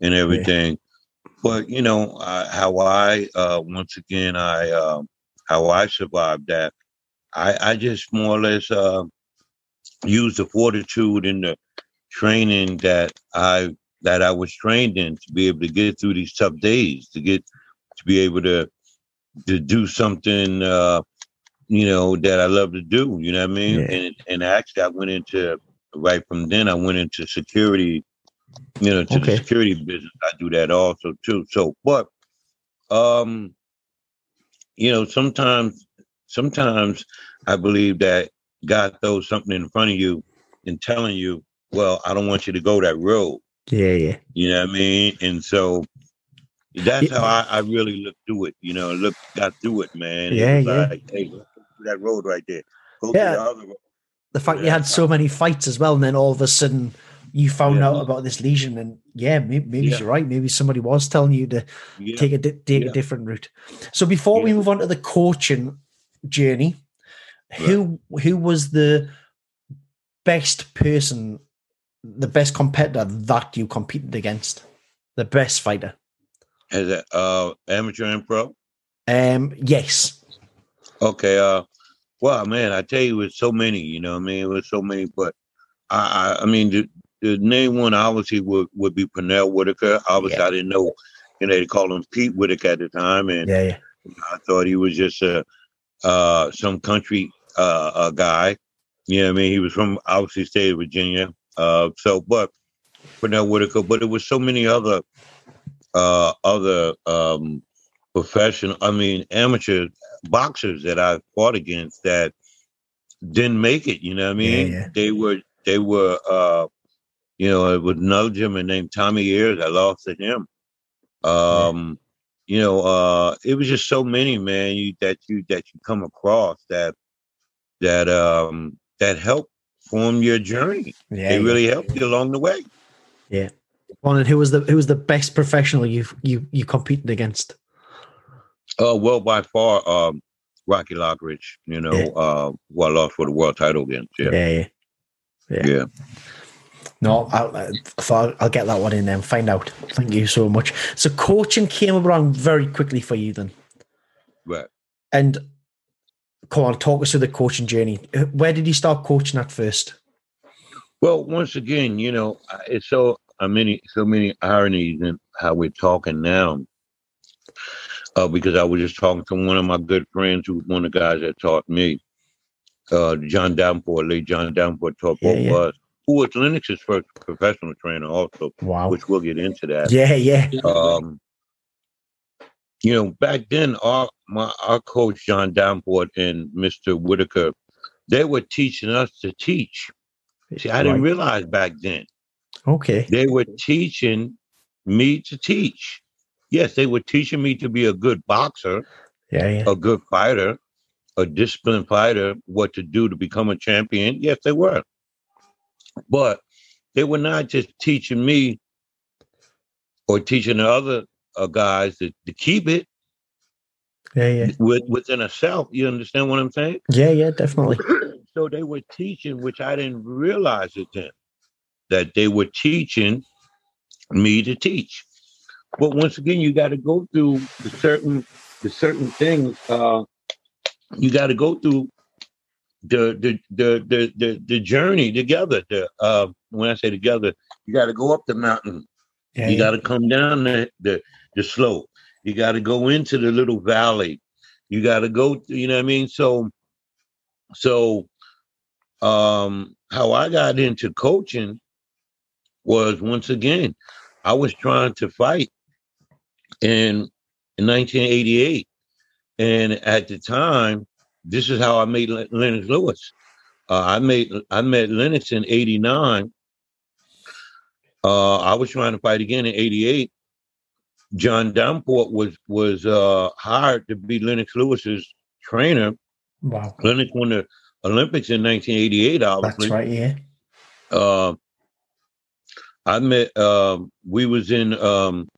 and everything. Yeah. But you know uh, how I uh, once again I uh, how I survived that. I I just more or less uh, use the fortitude and the training that I that I was trained in to be able to get through these tough days, to get to be able to to do something uh, you know that I love to do. You know what I mean? Yeah. And and actually, I went into right from then. I went into security. You know, to okay. the security business. I do that also too. So, but um, you know, sometimes sometimes I believe that God throws something in front of you and telling you, well, I don't want you to go that road. Yeah, yeah. You know what I mean? And so that's how I, I, really look through it. You know, look got through it, man. Yeah, it yeah. Like, hey, that road right there. Go yeah. The, the, fact yeah. you had so many fights as well, and then all of a sudden you found yeah. out about this lesion, and yeah, maybe, maybe yeah. you're right. Maybe somebody was telling you to take a take a different route. So before we move on to the coaching journey, who who was the best person, the best competitor that you competed against, the best fighter? As a uh, amateur and pro? Um, yes. Okay. Uh, well, man, I tell you, it's so many. You know, I mean, it was so many. But I, I, I mean, the, the name one obviously would would be Pernell Whitaker. Obviously, yeah. I didn't know. You know, they called him Pete Whitaker at the time, and yeah, yeah. I thought he was just a uh, some country uh, a guy. You know, I mean, he was from obviously state of Virginia. Uh, so, but Pernell Whitaker, but it was so many other uh, other um, professional, I mean, amateur boxers that I fought against that didn't make it. You know what I mean? Yeah, yeah. They were, they were, uh, you know, it with another gentleman named Tommy Ayers. I lost to him. Um, yeah. you know, uh, it was just so many, man, you, that you that you come across that that um that help form your journey. Yeah, they really help you along the way. Yeah. Well, and who was the who was the best professional you you you competed against? Uh, well, by far, um, Rocky Lockridge. You know, yeah. uh, who I lost for the world title against. Yeah, yeah, yeah. yeah. No, I'll, I'll, I'll get that one in then. Find out. Thank you so much. So coaching came around very quickly for you then. Right. And come on, talk us through the coaching journey. Where did you start coaching at first? Well, once again, you know, it's so uh, many so many ironies in how we're talking now. Uh, because I was just talking to one of my good friends who was one of the guys that taught me, uh, John Davenport, late John Davenport taught yeah, both yeah. us, who was Lennox's first professional trainer also, wow. which we'll get into that. Yeah, yeah. Um, you know, back then, our my our coach John Davenport and Mr. Whitaker, they were teaching us to teach. See, I didn't realize back then Okay. They were teaching me to teach. Yes, they were teaching me to be a good boxer, yeah, yeah. a good fighter, a disciplined fighter, what to do to become a champion. Yes, they were. But they were not just teaching me or teaching the other uh, guys to, to keep it. Yeah, yeah. With, within a self, you understand what I'm saying? Yeah, yeah, definitely. so they were teaching, which I didn't realize it then, that they were teaching me to teach. But once again, you got to go through the certain the certain things. Uh, you got to go through the the the the the, the journey together. The uh, when I say together, you got to go up the mountain. Yeah, you yeah. got to come down the, the the slope. You got to go into the little valley. You got to go. You know what I mean? So, so, um, how I got into coaching was once again, I was trying to fight in in 1988, and at the time, this is how I made Lennox Lewis. Uh, I made I met Lennox in '89. Uh, I was trying to fight again in '88. John Davenport was was uh, hired to be Lennox Lewis's trainer. Wow. Lennox won the Olympics in 1988. Obviously, that's right. Yeah. I met. Um, we was in um,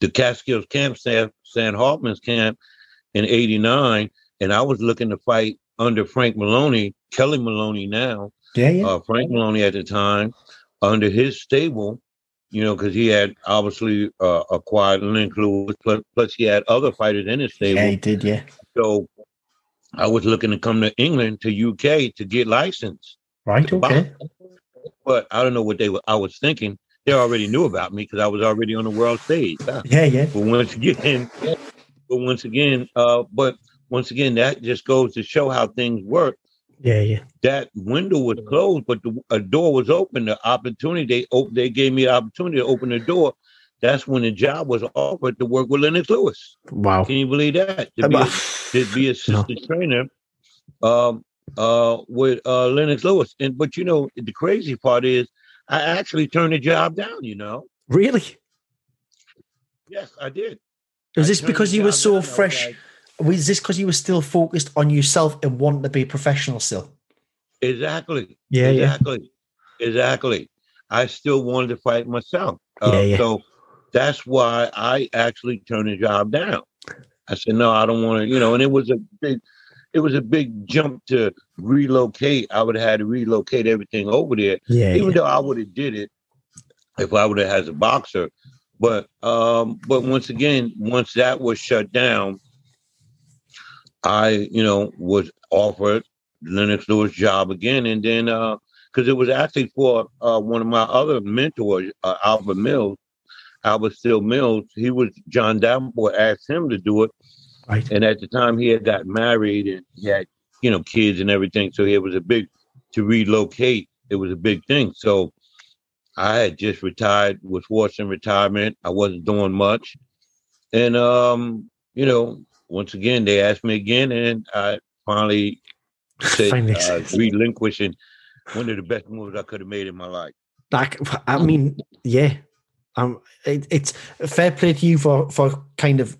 the Catskills camp, Sam, Sam Hoffman's camp in '89, and I was looking to fight under Frank Maloney, Kelly Maloney now. Yeah, yeah. Uh, Frank Maloney at the time, under his stable, you know, because he had obviously uh, acquired Lennox Lewis, plus, plus he had other fighters in his stable. Yeah, he did, yeah. So I was looking to come to England, to UK, to get licensed. Right, okay. But I don't know what they were, I was thinking. They already knew about me because I was already on the world stage. Yeah, yeah. But once again, but once again, uh, but once again, that just goes to show how things work. Yeah, yeah. That window was closed, but the, a door was open. The opportunity they op- they gave me the opportunity to open the door. That's when the job was offered to work with Lennox Lewis. Wow! Can you believe that? To be, a, to be assistant no. trainer, um, uh, with uh, Lennox Lewis. And but you know the crazy part is, I actually turned the job down. You know? Really? Yes, I did. Was this because you were so fresh? was this because you were still focused on yourself and wanting to be professional still? Exactly. Yeah. Exactly. Yeah. Exactly. I still wanted to fight myself. Uh, yeah, yeah. So that's why I actually turned the job down. I said, no, I don't want to, you know, and it was a big, it was a big jump to relocate. I would have had to relocate everything over there. Yeah. Even yeah. though I would have did it if I would have had a boxer. But um, but once again, once that was shut down, I, you know, was offered Lennox Lewis job again, and then because uh, it was actually for uh, one of my other mentors, uh, Albert Mills, Albert Still Mills. He was John Davenport asked him to do it, right. and at the time he had got married and he had you know kids and everything, so it was a big to relocate. It was a big thing. So I had just retired, was forcing retirement. I wasn't doing much, and um, you know, once again, they asked me again, and I finally said uh, relinquishing one of the best moves I could have made in my life. Like, I mean, yeah, um, it, it's fair play to you for for kind of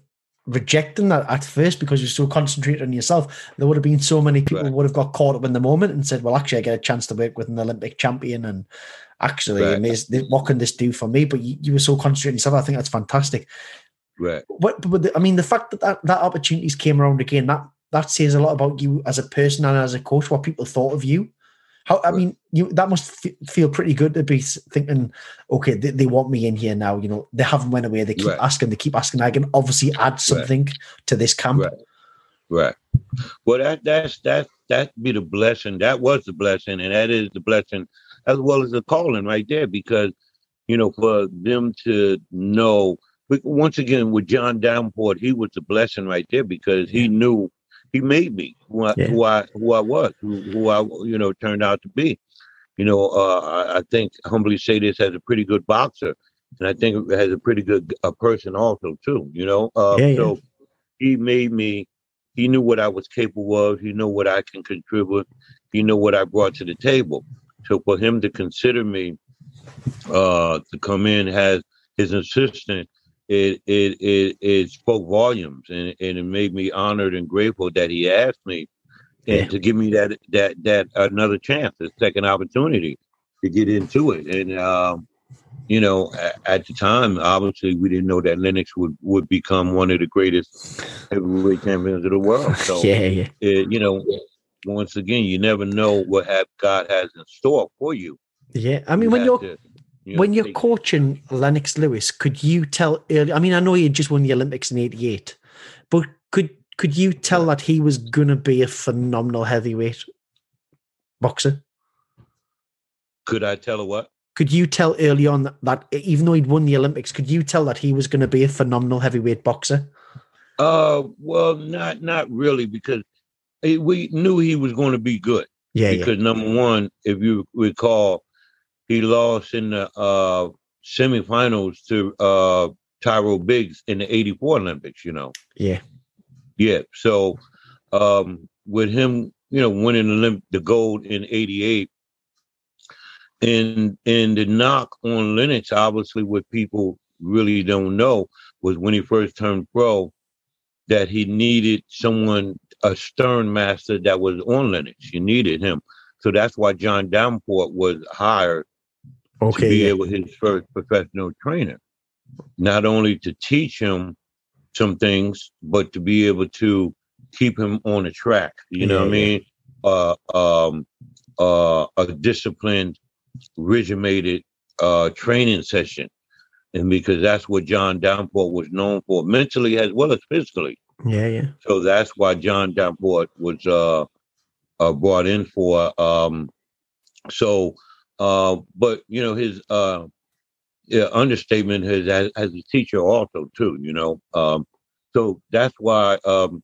rejecting that at first because you're so concentrated on yourself. There would have been so many people right. would have got caught up in the moment and said, "Well, actually, I get a chance to work with an Olympic champion, and actually, right. what can this do for me?" But you, you were so concentrated on yourself. I think that's fantastic. Right. But, but the, I mean, the fact that, that that opportunities came around again, that that says a lot about you as a person and as a coach. What people thought of you. How I mean, you that must f- feel pretty good to be thinking, okay, they, they, want me in here now. You know, they haven't went away. They keep right. asking. They keep asking. I can obviously add something right. to this camp. Right. Right. Well, that that's that that be the blessing. That was the blessing, and that is the blessing as well as the calling right there. Because you know, for them to know but once again, with John Davenport, he was a blessing right there because he knew he made me who I, yeah. who I, who I was, who, who, I you know turned out to be. You know, uh, I think humbly say this as a pretty good boxer, and I think has a pretty good a person also too. You know, uh, yeah, so he made me. He knew what I was capable of. He knew what I can contribute. He knew what I brought to the table. So for him to consider me uh, to come in as his assistant it it it, it spoke volumes and, and it made me honored and grateful that he asked me and yeah. to give me that that that another chance, a second opportunity to get into it. And um, you know, at, at, the time, obviously, we didn't know that Lennox would would become one of the greatest heavyweight champions of the world. So yeah, yeah. It, you know, once again, you never know what have God has in store for you. Yeah, I mean, you when you're to, you know, when you're coaching Lennox Lewis, could you tell early? I mean, I know he just won the Olympics in '88, but could could you tell that he was going to be a phenomenal heavyweight boxer? Could I tell a what? Could you tell early on that, that even though he'd won the Olympics, could you tell that he was going to be a phenomenal heavyweight boxer? Uh, well, not not really because we knew he was going to be good. Yeah, because yeah. number one, if you recall, he lost in the uh, semifinals to uh, Tyrell Biggs in the '84 Olympics. You know. Yeah. Yeah. So, um, with him, you know, winning the, Olymp- the gold in '88, and and the knock on Lennox, obviously, what people really don't know was when he first turned pro, that he needed someone, a stern master that was on Lennox. You needed him, so that's why John Davenport was hired okay, to be yeah. able his first professional trainer, not only to teach him some things, but to be able to keep him on the track. You know what I mean? Uh, um, uh, a disciplined regimented uh, training session. And because that's what John Davenport was known for, mentally as well as physically. Yeah, yeah. So that's why John Davenport was uh, uh, brought in for. Um, so, uh, but you know, his uh, yeah, understatement is as, as a teacher also too. You know, um, so that's why. Um,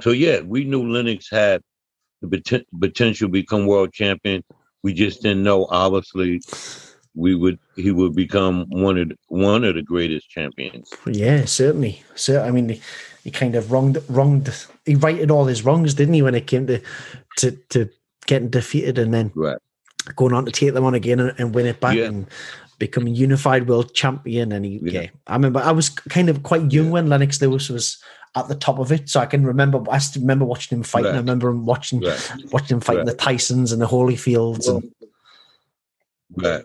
so yeah, we knew Lennox had the potential to become world champion we just didn't know. Obviously, we would he would become one of the, one of the greatest champions. Yeah, certainly. So I mean, he, he kind of wronged wronged. He righted all his wrongs, didn't he, when it came to to to getting defeated and then right. Going on to take them on again and, and win it back yeah. and becoming unified world champion. And he, yeah. yeah. I remember I was kind of quite young yeah. when Lennox Lewis was at the top of it. So I can remember, I still remember watching him fight. Right. I remember him watching, right. watching him fighting right. the Tysons and the Holyfields. Well, and... Right.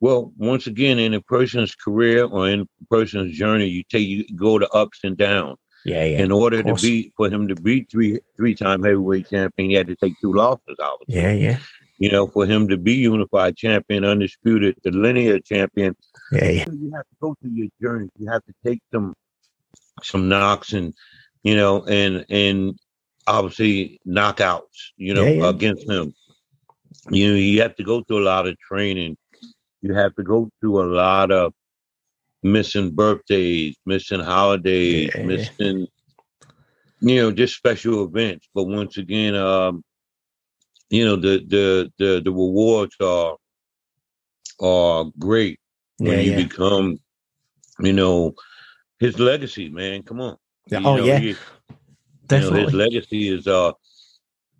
Well, once again, in a person's career or in a person's journey, you take you go to ups and downs. Yeah, yeah. In order to be for him to be three three time heavyweight champion, he had to take two losses out. Yeah, yeah. You know, for him to be unified champion, undisputed, the linear champion. Yeah. You have to go through your journey. You have to take some some knocks and you know and and obviously knockouts you know yeah, yeah. against him you know you have to go through a lot of training you have to go through a lot of missing birthdays missing holidays yeah, missing you know just special events but once again um you know the the the, the rewards are are great when you become you know his legacy, man. Come on. Yeah. oh know, yeah. He, Definitely. You know, his legacy is uh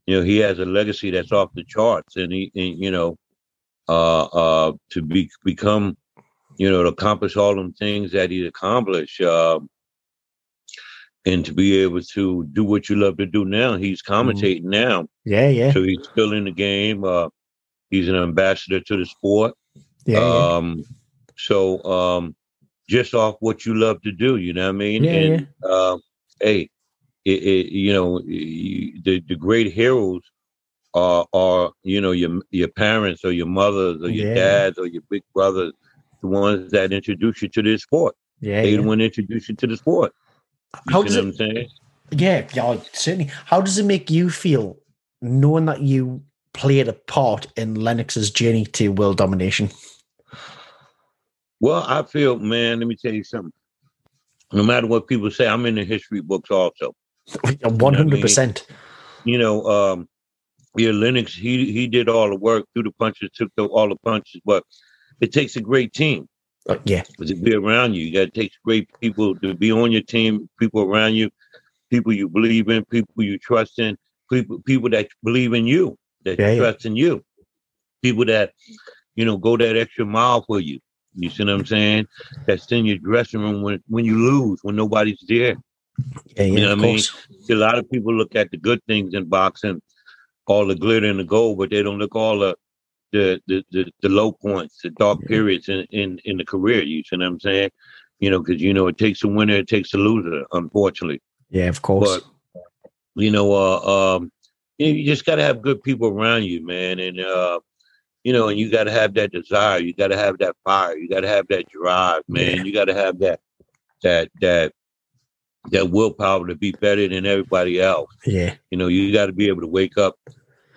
you know, he has a legacy that's off the charts and he and, you know uh uh to be become you know to accomplish all them things that he accomplished uh, and to be able to do what you love to do now he's mm-hmm. commentating mm. now yeah yeah so he's still in the game uh he's an ambassador to the sport yeah, um yeah. so um just off what you love to do. You know what I mean? Yeah, and yeah. Uh, hey, it, it, you know, the the great heroes are are you know your your parents or your mothers or your yeah. dads or your big brothers, the ones that introduce you to this sport. Yeah, they yeah. the one introduce you to the sport. You How does it, Yeah, yeah, certainly. How does it make you feel knowing that you played a part in Lennox's journey to world domination? Well, I feel, man, let me tell you something. No matter what people say, I'm in the history books also. One hundred percent. You know, um, yeah, Lennox, he he did all the work, threw the punches, took the, all the punches, but it takes a great team. Uh, yeah. To be around you. You gotta take great people to be on your team, people around you, people you believe in, people you trust in, people people that believe in you, that yeah, trust yeah. in you. People that, you know, go that extra mile for you. You see what I'm saying? That's in your dressing room when when you lose, when nobody's there. Yeah, yeah, you know what I mean? See, a lot of people look at the good things in boxing, all the glitter and the gold, but they don't look all the the the the, the low points, the dark yeah. periods in, in in the career. You see what I'm saying? You know, because you know it takes a winner, it takes a loser. Unfortunately. Yeah, of course. But you know, uh, um, you just got to have good people around you, man, and uh, you know, and you got to have that desire. You got to have that fire. You got to have that drive, man. Yeah. You got to have that that that that willpower to be better than everybody else. Yeah, you know, you got to be able to wake up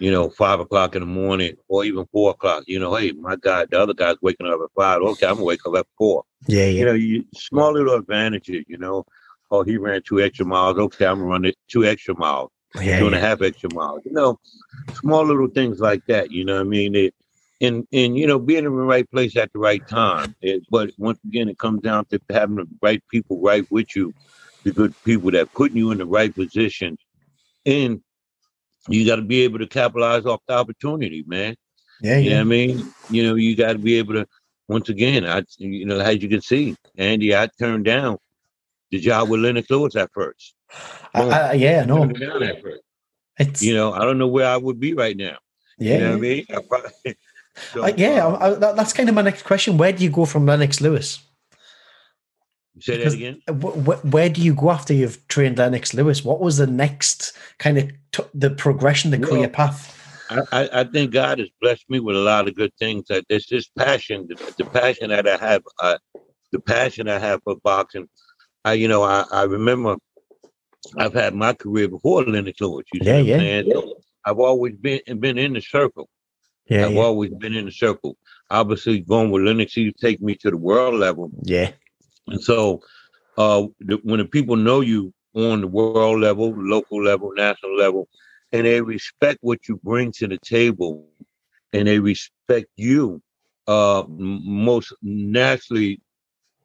you know, five o'clock in the morning or even four o'clock. You know, hey, my guy, the other guy's waking up at five. Okay, I'm gonna wake up at four. Yeah, yeah. You know, you small little advantages. You know, oh, he ran two extra miles. Okay, I'm running two extra miles. Yeah, two and yeah. a half extra miles. You know, small little things like that. You know, what I mean, it, and and you know, being in the right place at the right time. It, but once again, it comes down to having the right people right with you, the good people that putting you in the right position, and you got to be able to capitalize off the opportunity, man. Yeah, you yeah. I mean, you know, you got to be able to. Once again, I, you know, as you can see, Andy, I turned down the job with Lennox Lewis at first. I, I, yeah, no. It's, you know, I don't know where I would be right now. Yeah, you know what I mean. I probably, so, uh, yeah, that, that's kind of my next question. Where do you go from Lennox Lewis? Say because that again. Where, where do you go after you've trained Lennox Lewis? What was the next kind of t- the progression, the career path? I, I, think God has blessed me with a lot of good things. That there's this passion, the, the passion that I have, uh, the passion I have for boxing. I, you know, I, I remember I've had my career before Lennox Lewis. You yeah, yeah. So I've always been been in the circle. Yeah, I've yeah. always been in the circle. Obviously, going with Lennox, he take me to the world level. Yeah. And so, uh, the, when the people know you on the world level, local level, national level, and they respect what you bring to the table, and they respect you, uh, most naturally,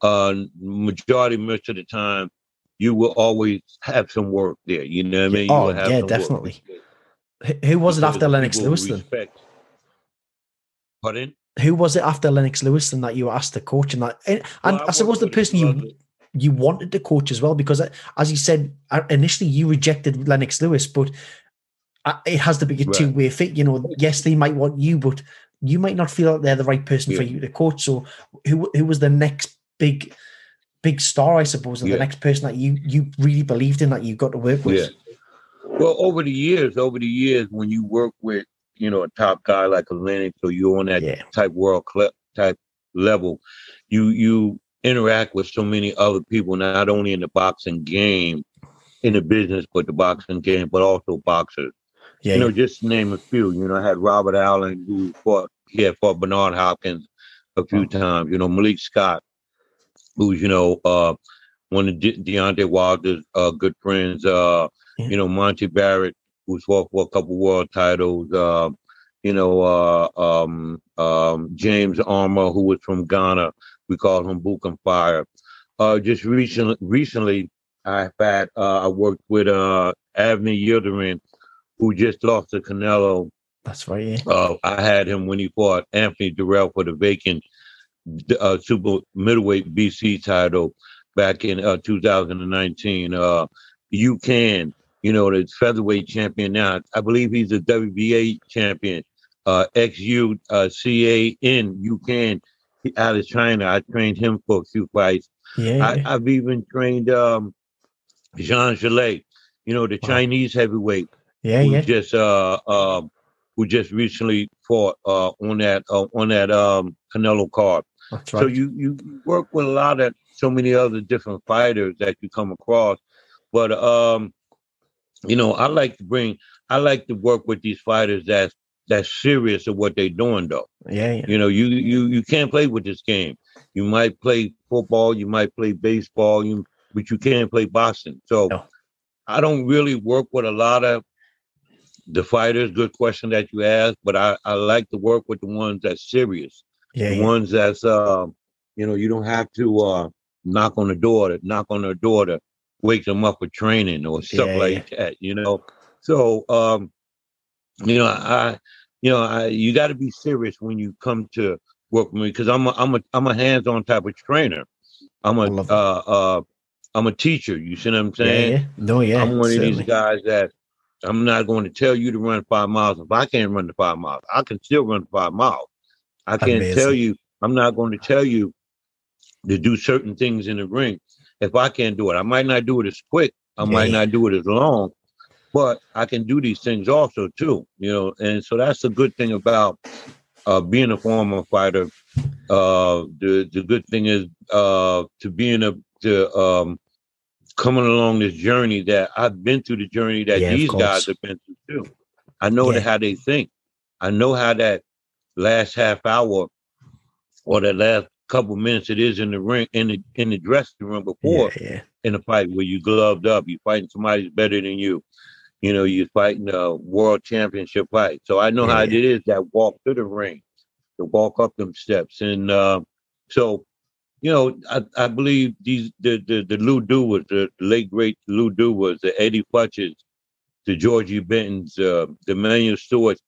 uh, majority most of the time, you will always have some work there. You know what I mean? Oh, yeah, definitely. Who was it after Lennox Lewis then? Pardon? Who was it after Lennox Lewis and that you asked the coach and that and, well, I, I suppose the person you you wanted to coach as well because as you said uh, initially you rejected Lennox Lewis but uh, it has to be a right. two way fit you know yes they might want you but you might not feel like they're the right person yeah. for you to coach so who who was the next big big star I suppose and yeah. the next person that you you really believed in that you got to work with yeah. well over the years over the years when you work with you know a top guy like a Lennox, so you're on that yeah. type world cl- type level, you you interact with so many other people, not only in the boxing game, in the business, but the boxing game, but also boxers. Yeah, you know, just name a few. You know, I had Robert Allen who fought he had fought Bernard Hopkins a few oh. times. You know, Malik Scott, who's you know uh, one of De- Deontay Wilder's uh, good friends. Uh, yeah. You know, Monty Barrett, who's fought for a couple world titles. Uh, you know, uh, um, um, James Armour, who was from Ghana. We call him Book and Fire. Uh, just recently, recently, I've had uh, I worked with uh, Avni Yildirim, who just lost to Canelo. That's right. Yeah. Uh, I had him when he fought Anthony Dirrell for the vacant uh, super middleweight BC title back in uh, 2019. Uh, you can you know, the featherweight champion now. I believe he's a WBA champion. Uh, XU uh, CAN, you can out of China. I trained him for a few fights. Yeah, I, have even trained um, Zhang Zhilei, you know, the wow. Chinese heavyweight. Yeah, who yeah. Just uh, uh, who just recently fought uh, on that uh, on that um, Canelo card. That's Right. So you you work with a lot of so many other different fighters that you come across, but um, you know, I like to bring, I like to work with these fighters that's that's serious of what they're doing, though. Yeah, yeah. You know, you you you can't play with this game. You might play football, you might play baseball, you but you can't play boxing. So, no. I don't really work with a lot of the fighters. Good question that you asked, but I I like to work with the ones that's serious. Yeah, the yeah. ones that's uh, you know, you don't have to uh knock on the door to knock on their door to wake them up for training or stuff yeah, like yeah. that, you know. So um, you know, I you know, I you gotta be serious when you come to work with me because I'm a I'm a I'm a hands-on type of trainer. I'm a uh uh I'm a teacher, you see what I'm saying? Yeah, yeah. No, yeah. I'm one certainly. of these guys that I'm not going to tell you to run five miles if I can't run the five miles. I can still run five miles. I can't Amazing. tell you, I'm not going to tell you to do certain things in the ring if I can't do it. I might not do it as quick. I yeah, might not do it as long, but I can do these things also too, you know. And so that's the good thing about uh, being a former fighter. Uh, the the good thing is uh, to being a to um, coming along this journey that I've been through the journey that yeah, these guys have been through too. I know yeah. how they think. I know how that last half hour or that last couple minutes it is in the ring in the in the dressing room before yeah, yeah. in a fight where you gloved up, you're fighting somebody better than you. You know, you're fighting a world championship fight. So I know yeah, how it is that walk to the ring, to walk up them steps. And uh, so, you know, I, I believe these the the, the Lou Duvas, the late great Lou Duvas, the Eddie Futches, the Georgie Bentons, uh, the Manuel Steward,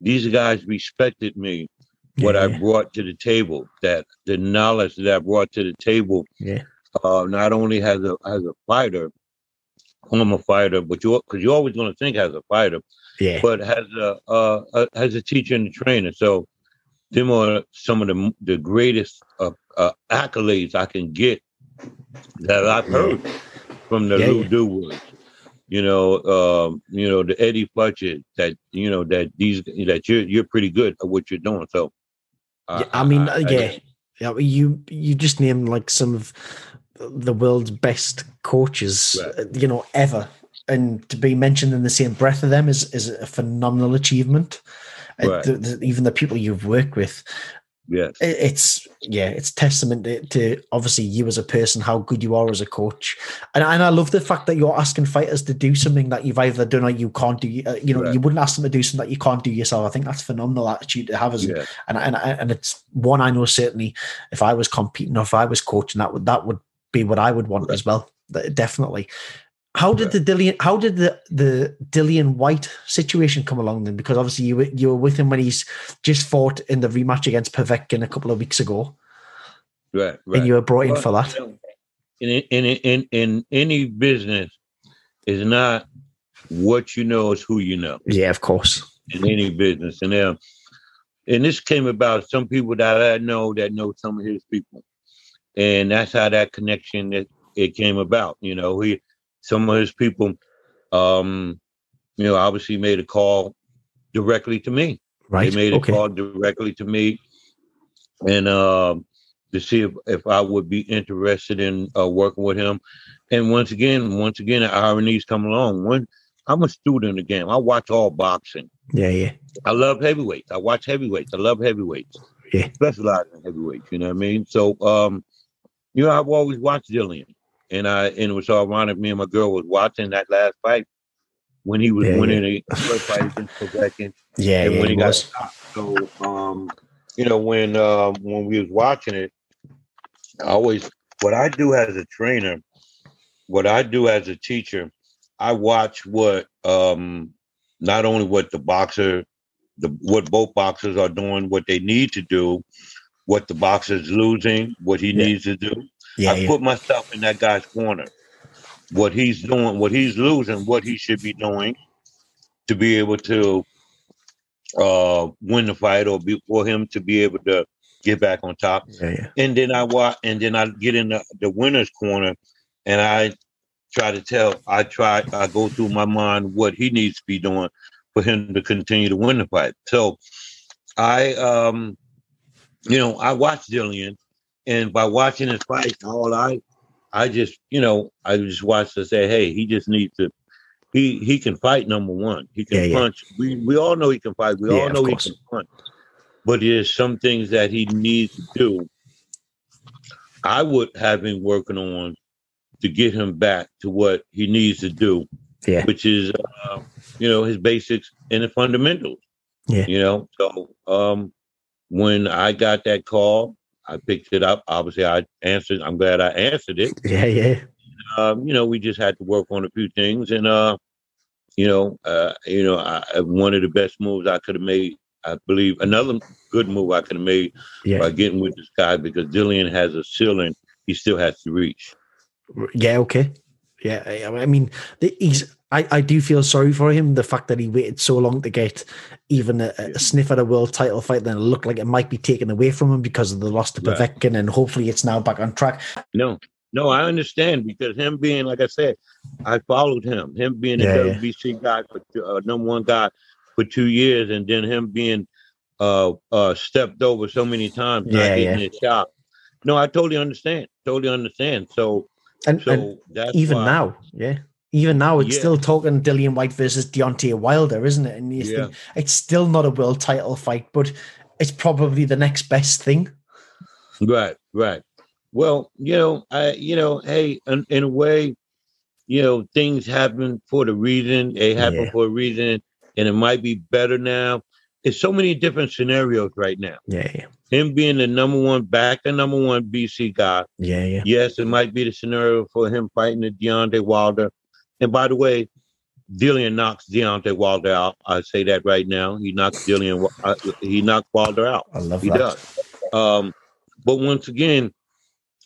these guys respected me what yeah. I brought to the table, that the knowledge that I brought to the table, yeah. uh, not only as a as a fighter, I'm a fighter, but you because you're always going to think as a fighter, yeah, but as a, uh, a, as a teacher and a trainer. So them are some of the the greatest uh, uh, accolades I can get that I've heard yeah. from the yeah, Lou yeah you know, um, you know, the Eddie Futches that you know that these that you're you're pretty good at what you're doing. So, uh, yeah, I mean, I, yeah, yeah, you you just named like some of the world's best coaches, right. you know, ever, and to be mentioned in the same breath of them is is a phenomenal achievement. Uh. The, the, even the people you've worked with, Yes. It's yeah, it's testament to, to, obviously you as a person, how good you are as a coach, and and I love the fact that you're asking fighters to do something that you've either done or you can't do. Uh, you know, right. you wouldn't ask them to do something that you can't do yourself. I think that's phenomenal attitude to have as, yeah. and and and it's one I know certainly. If I was competing or if I was coaching, that would that would be what I would want right. as well. Definitely. How did the Dillian? How did the the Dillian Whyte situation come along then? Because obviously you were you were with him when he's just fought in the rematch against Povetkin a couple of weeks ago, right? right. And you were brought in well, for that. In, in in in any business, is not what you know is who you know. Yeah, of course. In any business, and um, and this came about some people that I know that know some of his people, and that's how that connection that it came about. You know, he some of his people, um, you know, obviously made a call directly to me. Right. They made a okay. call directly to me, and uh, to see if, if I would be interested in uh, working with him. And once again, once again, the ironies come along. When I'm a student again, I watch all boxing. Yeah, yeah. I love heavyweights. I watch heavyweights. I love heavyweights. Yeah. Specialize in heavyweights. You know what I mean? So, um, you know, I've always watched Dillian and I and it was so ironic. Me and my girl was watching that last fight when he was yeah, winning yeah. the first fight against Povetkin. Yeah, and yeah, when he, he got stopped. So, um, you know, when um, when we was watching it, I always what I do as a trainer, what I do as a teacher, I watch what um, not only what the boxer, the what both boxers are doing, what they need to do, what the boxer's losing, what he yeah. needs to do, yeah, I yeah. put myself in that guy's corner. What he's doing, what he's losing, what he should be doing to be able to uh, win the fight or be, for him to be able to get back on top. Yeah, yeah. And then I watch, and then I get in the, the winner's corner, and I try to tell. I try. I go through my mind what he needs to be doing for him to continue to win the fight. So I, um, you know, I watched Dillian, and by watching his fight, all I, I just, you know, I just watched to say, hey, he just needs to, he he can fight. Number one, he can yeah, punch. Yeah. We we all know he can fight. We yeah, all know he can punch. But there's some things that he needs to do. I would have been working on to get him back to what he needs to do, yeah. which is, uh, you know, his basics and the fundamentals. Yeah. You know, so um, when I got that call, I picked it up. Obviously, I answered. I'm glad I answered it. Yeah, yeah. Um, you know, we just had to work on a few things, and uh, you know, uh, you know, I, one of the best moves I could have made. I believe another good move I could have made yeah. by getting with this guy because Dillian has a ceiling he still has to reach. Yeah. Okay. Yeah. I mean, he's I, I do feel sorry for him. The fact that he waited so long to get even a, a sniff at a world title fight, then it looked like it might be taken away from him because of the loss to Povetkin, and hopefully it's now back on track. No, No, I understand because him being, like I said, I followed him. Him being yeah, a WBC yeah. guy for uh, number one guy for two years, and then him being uh, uh, stepped over so many times, yeah, not getting yeah. his shot. No, I totally understand. Totally understand. So, and, so and that's even why, now, yeah, even now, it's yeah. still talking Dillian Whyte versus Deontay Wilder, isn't it? And yeah. think, it's still not a world title fight, but it's probably the next best thing. Right, right. Well, you know, I, you know, hey, in, in a way, you know, things happen for the reason. They happen yeah. for a reason, and it might be better now. It's so many different scenarios right now. Yeah, yeah. Him being the number one, back the number one BC guy. Yeah, yeah. Yes, it might be the scenario for him fighting the Deontay Wilder. And by the way, Dillian knocks Deontay Wilder out. I say that right now. He knocks Dillian. Uh, he knocked Wilder out. I love he that. does. Um, but once again,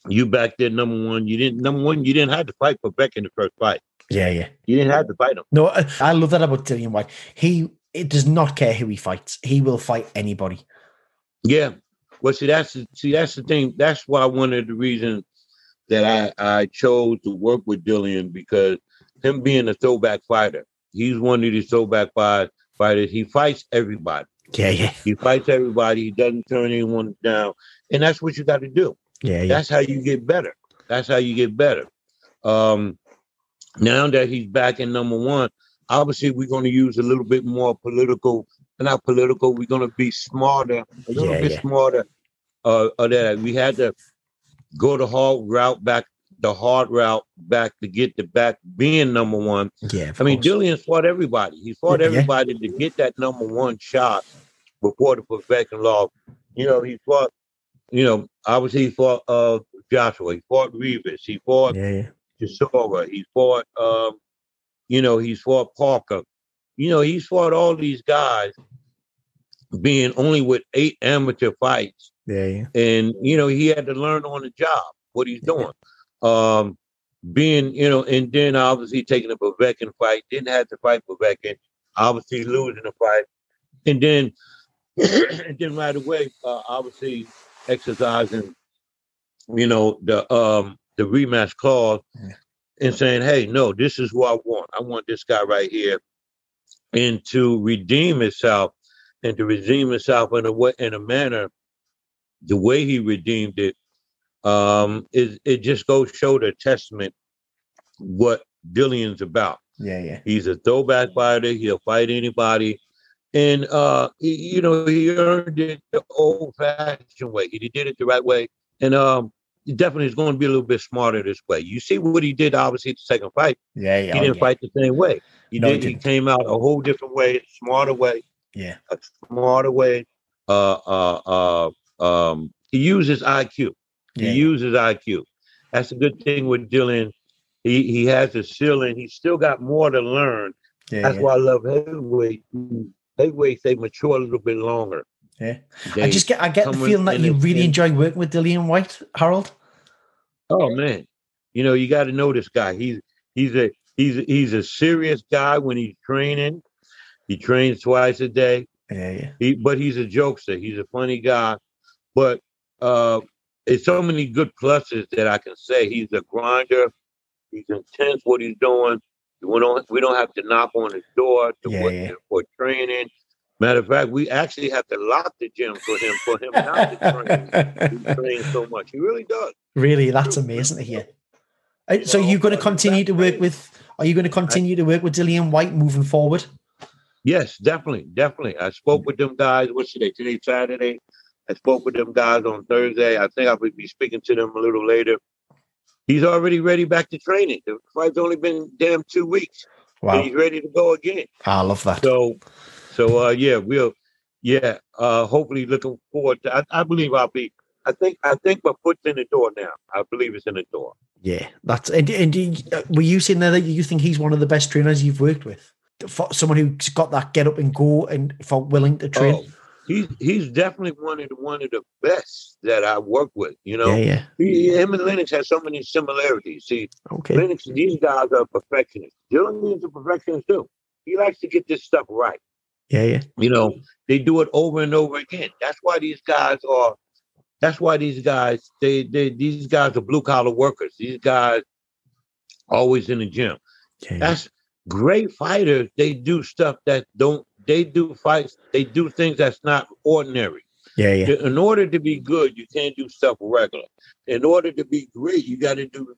you back there number one. You didn't number one. You didn't have to fight Povetkin the first fight. Yeah, yeah. You didn't have to fight him. No, I, I love that about Dillian Whyte. He it does not care who he fights. He will fight anybody. Yeah. Well, see, that's the, see, that's the thing. That's why one of the reasons that I I chose to work with Dillian because him being a throwback fighter, he's one of these throwback fighters. He fights everybody. Yeah, yeah. He fights everybody. He doesn't turn anyone down, and that's what you got to do. Yeah, yeah. That's how you get better. That's how you get better. Um, now that he's back in number one, obviously we're going to use a little bit more political, not political. We're going to be smarter, a little yeah, bit yeah. smarter. Uh, of that we had to go the hard route back, the hard route back to get the back being number one. Yeah, I mean, Dillian fought everybody. He fought yeah, everybody to get that number one shot before the Povetkin loss. You know, he fought you know, obviously he fought uh, Joshua, he fought Rivas, he fought yeah, yeah. he fought, um, you know, he fought Parker. You know, he's fought all these guys being only with eight amateur fights. Yeah, yeah. And, you know, he had to learn on the job what he's doing. Um, being, you know, and then obviously taking up a Povetkin fight, didn't have to fight Povetkin, obviously losing the fight. And then, and then right away, uh, obviously exercising, you know, the um the rematch clause and saying, hey, no, this is who I want. I want this guy right here. And to redeem himself and to redeem himself in a way in a manner, the way he redeemed it, um, it, it just goes show the testament what Dillian's about. Yeah, yeah. He's a throwback fighter. He'll fight anybody and uh, he, you know he earned it the old-fashioned way. He did it the right way, and um, he definitely is going to be a little bit smarter this way. You see what he did, obviously, the second fight. Yeah, yeah he didn't yeah. fight the same way. He no, did. He, he came out a whole different way, smarter way. Yeah, a smarter way. Uh, uh, uh, um, he uses IQ. He yeah. uses IQ. That's a good thing with Dillian. He he has a ceiling. He's still got more to learn. Yeah, That's yeah. why I love heavyweight heavyweights they mature a little bit longer. Yeah, they I just get I get the feeling that you really in, enjoy working with Dillian Whyte, Harold. Oh man, you know you got to know this guy. He's he's a he's he's a serious guy when he's training. He trains twice a day. Yeah, yeah. He, but he's a jokester. He's a funny guy. But uh, it's so many good pluses that I can say. He's a grinder. He's intense what he's doing. We don't we don't have to knock on his door to yeah, yeah. for training. Matter of fact, we actually have to lock the gym for him for him not to train. he trains so much. He really does. Really, that's amazing to hear. Uh, so, you're going to continue to work with? Are you going to continue to work with Dillian Whyte moving forward? Yes, definitely, definitely. I spoke with them guys. What's today? Today Saturday. I spoke with them guys on Thursday. I think I will be speaking to them a little later he's already ready back to training. The fight's only been damn two weeks. Wow. he's ready to go again. I love that. So, so uh, yeah, we'll, yeah, uh, hopefully looking forward to, I, I believe I'll be, I think, I think my foot's in the door now. I believe it's in the door. Yeah, that's, and, and uh, were you saying there that you think he's one of the best trainers you've worked with? For someone who's got that get up and go and for willing to train? Oh he's he's definitely one of the one of the best that I work with. You know, yeah, yeah. He, him and Lennox has so many similarities. See, okay, Lennox, these guys are perfectionists. Dillian is a perfectionist too. He likes to get this stuff right. Yeah, yeah. You know, they do it over and over again. That's why these guys are. That's why these guys, they, they these guys are blue collar workers. These guys always in the gym. Okay. That's great fighters. They do stuff that don't. They do fights. They do things that's not ordinary. Yeah, yeah. In order to be good, you can't do stuff regular. In order to be great, you got to do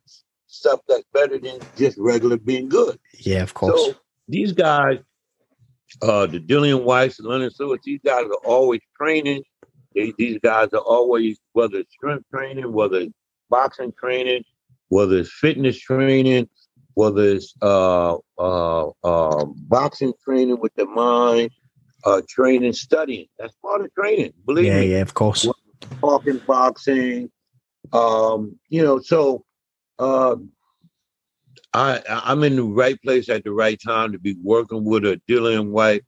stuff that's better than just regular being good. Yeah, of course. So these guys, uh, the Dillian Whytes and Lennox Lewis, these guys are always training. They, these guys are always, whether it's strength training, whether it's boxing training, whether it's fitness training, whether it's uh, uh, uh, boxing training with the mind, uh, training, studying. That's part of training. Believe yeah, me. Yeah, yeah, of course. Talking boxing. Um, you know, so uh, I I'm in the right place at the right time to be working with a Dillian Whyte.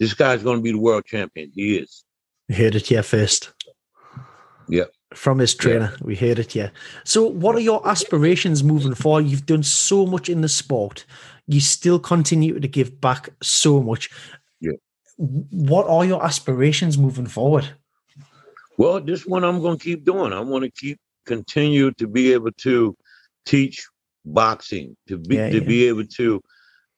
This guy's going to be the world champion. He is. You heard it here first. Yep. From his trainer, yeah. we heard it here. So, what are your aspirations moving forward? You've done so much in the sport. You still continue to give back so much. Yeah. What are your aspirations moving forward? Well, this one I'm going to keep doing. I want to keep continue to be able to teach boxing to be yeah, to yeah. be able to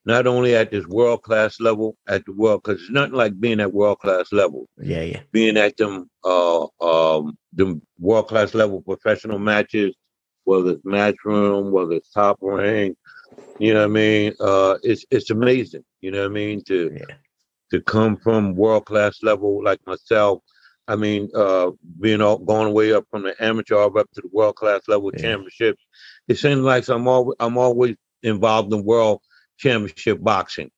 not only at this world class level at the world because it's nothing like being at world class level. Yeah, yeah. Being at them uh um the world class level professional matches, whether it's matchroom, whether it's Top Rank, you know what I mean? Uh it's it's amazing, you know what I mean, to yeah. to come from world class level like myself. I mean, uh being all going way up from the amateur up to the world class level yeah. championships it seems like I'm always I'm always involved in world championship boxing,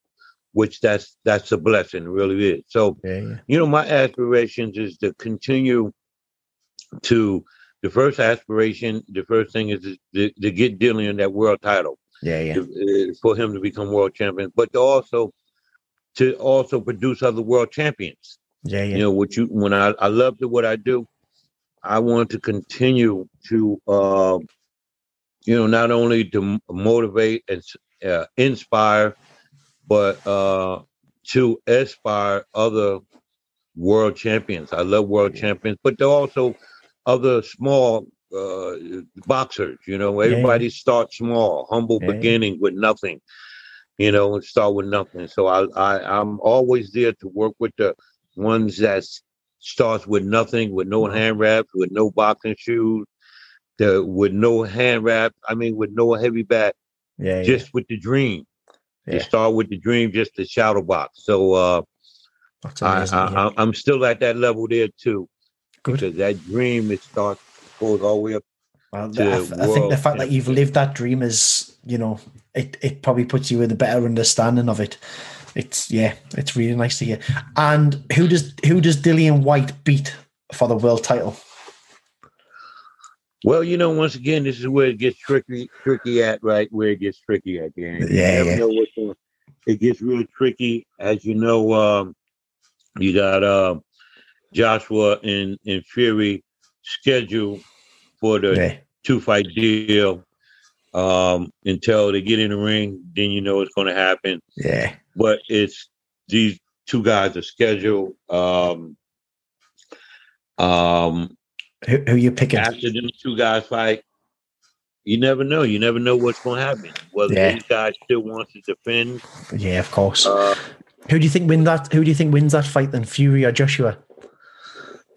which that's that's a blessing, really is. So yeah, you know, my aspirations is to continue to the first aspiration, the first thing is to, to get Dillian that world title. Yeah, yeah. To, uh, for him to become world champion, but to also to also produce other world champions. Yeah, yeah. You know, what you when I I love what I do, I want to continue to uh, you know, not only to motivate and uh, inspire, but uh, to aspire other world champions. I love world champions, but they're also other small uh, boxers. You know, everybody yeah. starts small, humble yeah. beginning with nothing. You know, and start with nothing. So I, I, I'm always there to work with the ones that starts with nothing, with no hand wraps, with no boxing shoes, the with no hand wrap. I mean, with no heavy bat. Yeah. Just yeah. with the dream. Yeah. To start with the dream, just the shadow box. So uh, amazing, I, I, am still at that level there too. Good. Because that dream it starts goes all the way up. Well, I, I think the fact that you've lived that dream is, you know, it, it probably puts you with a better understanding of it. It's yeah, it's really nice to hear. And who does who does Dillian Whyte beat for the world title? Well, you know, once again, this is where it gets tricky, tricky at right where it gets tricky at the end. Yeah, yeah. it gets real tricky, as you know. Um, you got uh, Joshua and and Fury scheduled for the yeah. two fight deal um, until they get in the ring. Then you know it's going to happen. Yeah, but it's these two guys are scheduled. Um, um, who, who you picking? After them two guys fight, you never know. You never know what's going to happen. Whether yeah. these guys still want to defend. Yeah, of course. Uh, who do you think win that? Who do you think wins that fight? Then Fury or Joshua?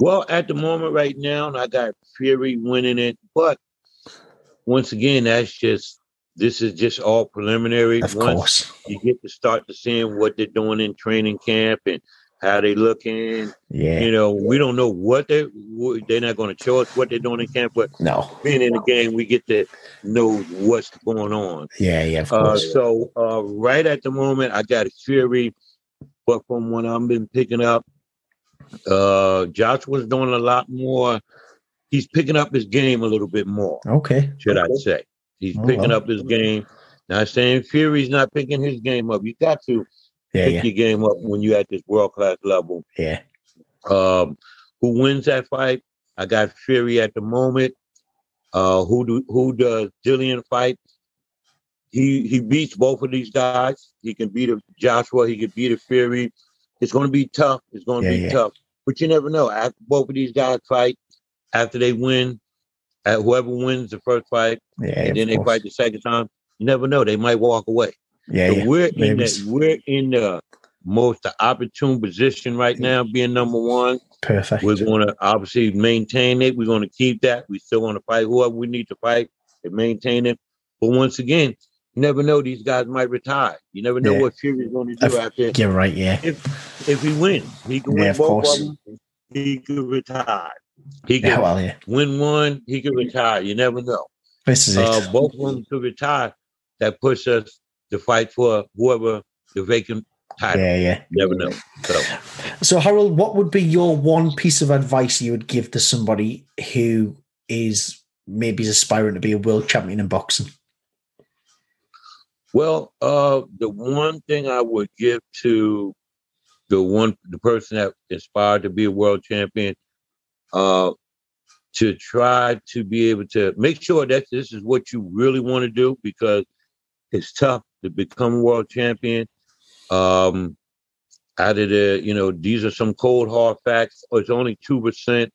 Well, at the moment, right now, I got Fury winning it. But once again, that's just this is just all preliminary. Of Once course, you get to start to seeing what they're doing in training camp and how they looking. Yeah. You know, we don't know what they they're not going to show us what they're doing in camp, but no, being in the game, we get to know what's going on. Yeah, yeah. Uh, so uh, right at the moment, I got a Fury, but from what I've been picking up, uh, Joshua's doing a lot more. He's picking up his game a little bit more. Okay. Should okay. I say? He's oh, picking up his game. Not saying Fury's not picking his game up. You got to yeah, pick yeah. your game up when you're at this world class level. Yeah. Um, who wins that fight? I got Fury at the moment. Uh, who do who does Dillian fight? He he beats both of these guys. He can beat a Joshua. He can beat a Fury. It's going to be tough. It's going to yeah, be yeah. tough. But you never know. After both of these guys fight, after they win, at whoever wins the first fight, yeah, and then they course. fight the second time, you never know. They might walk away. Yeah, so yeah. we're in the we're in the most opportune position right now, being number one. Perfect. We're going to obviously maintain it. We're going to keep that. We still want to fight whoever we need to fight and maintain it. But once again, you never know. These guys might retire. You never know Yeah. what Fury's going to do If- after. You're right. Yeah. If if he wins, he can Yeah, win both course. of them. He could retire. He Yeah. can Well, yeah. win one. He could retire. You never know. This is it. Uh, both of them could retire. That puts us to fight for whoever the vacant title. yeah, yeah. You never know. So. So, Harold, what would be your one piece of advice you would give to somebody who is maybe aspiring to be a world champion in boxing? Well, uh, the one thing I would give to the one the person that aspired to be a world champion, uh, to try to be able to make sure that this is what you really want to do because it's tough to become world champion. Um, out of the, you know, these are some cold hard facts. It's only two percent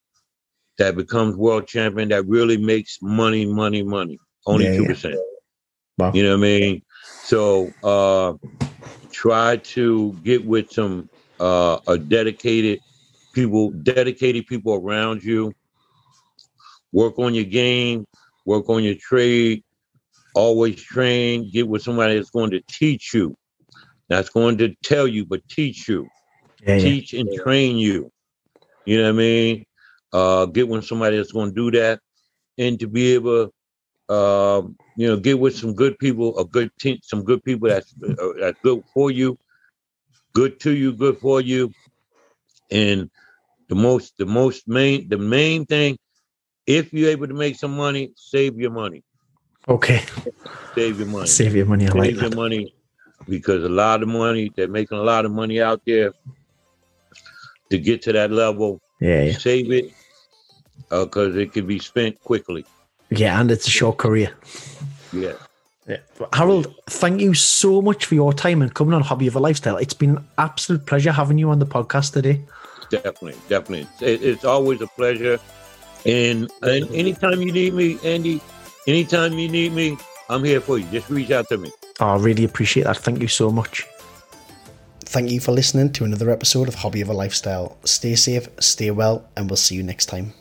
that becomes world champion that really makes money, money, money. Only two yeah. percent. Wow. You know what I mean? So uh try to get with some uh a dedicated people, dedicated people around you. Work on your game, work on your trade, always train, get with somebody that's going to teach you. That's going to tell you, but teach you Yeah, yeah. teach and train you. You know what I mean? Uh, get with somebody that's going to do that, and to be able, um, you know, get with some good people, a good team, some good people that's uh, that's good for you, good to you, good for you, and the most, the most main, the main thing, if you're able to make some money, save your money, Okay. save your money Save your money. I like save your that. money because a lot of money they're making a lot of money out there to get to that level Yeah, yeah. save it uh, because it can be spent quickly Yeah, and it's a short career. yeah Yeah. Harold, thank you so much for your time and coming on Hobby of a Lifestyle. It's been an absolute pleasure having you on the podcast today. definitely definitely it's always a pleasure and, and anytime you need me andy anytime you need me i'm here for you just reach out to me Oh, I really appreciate that. Thank you so much. Thank you for listening to another episode of Hobby of a Lifestyle. Stay safe, stay well, and we'll see you next time.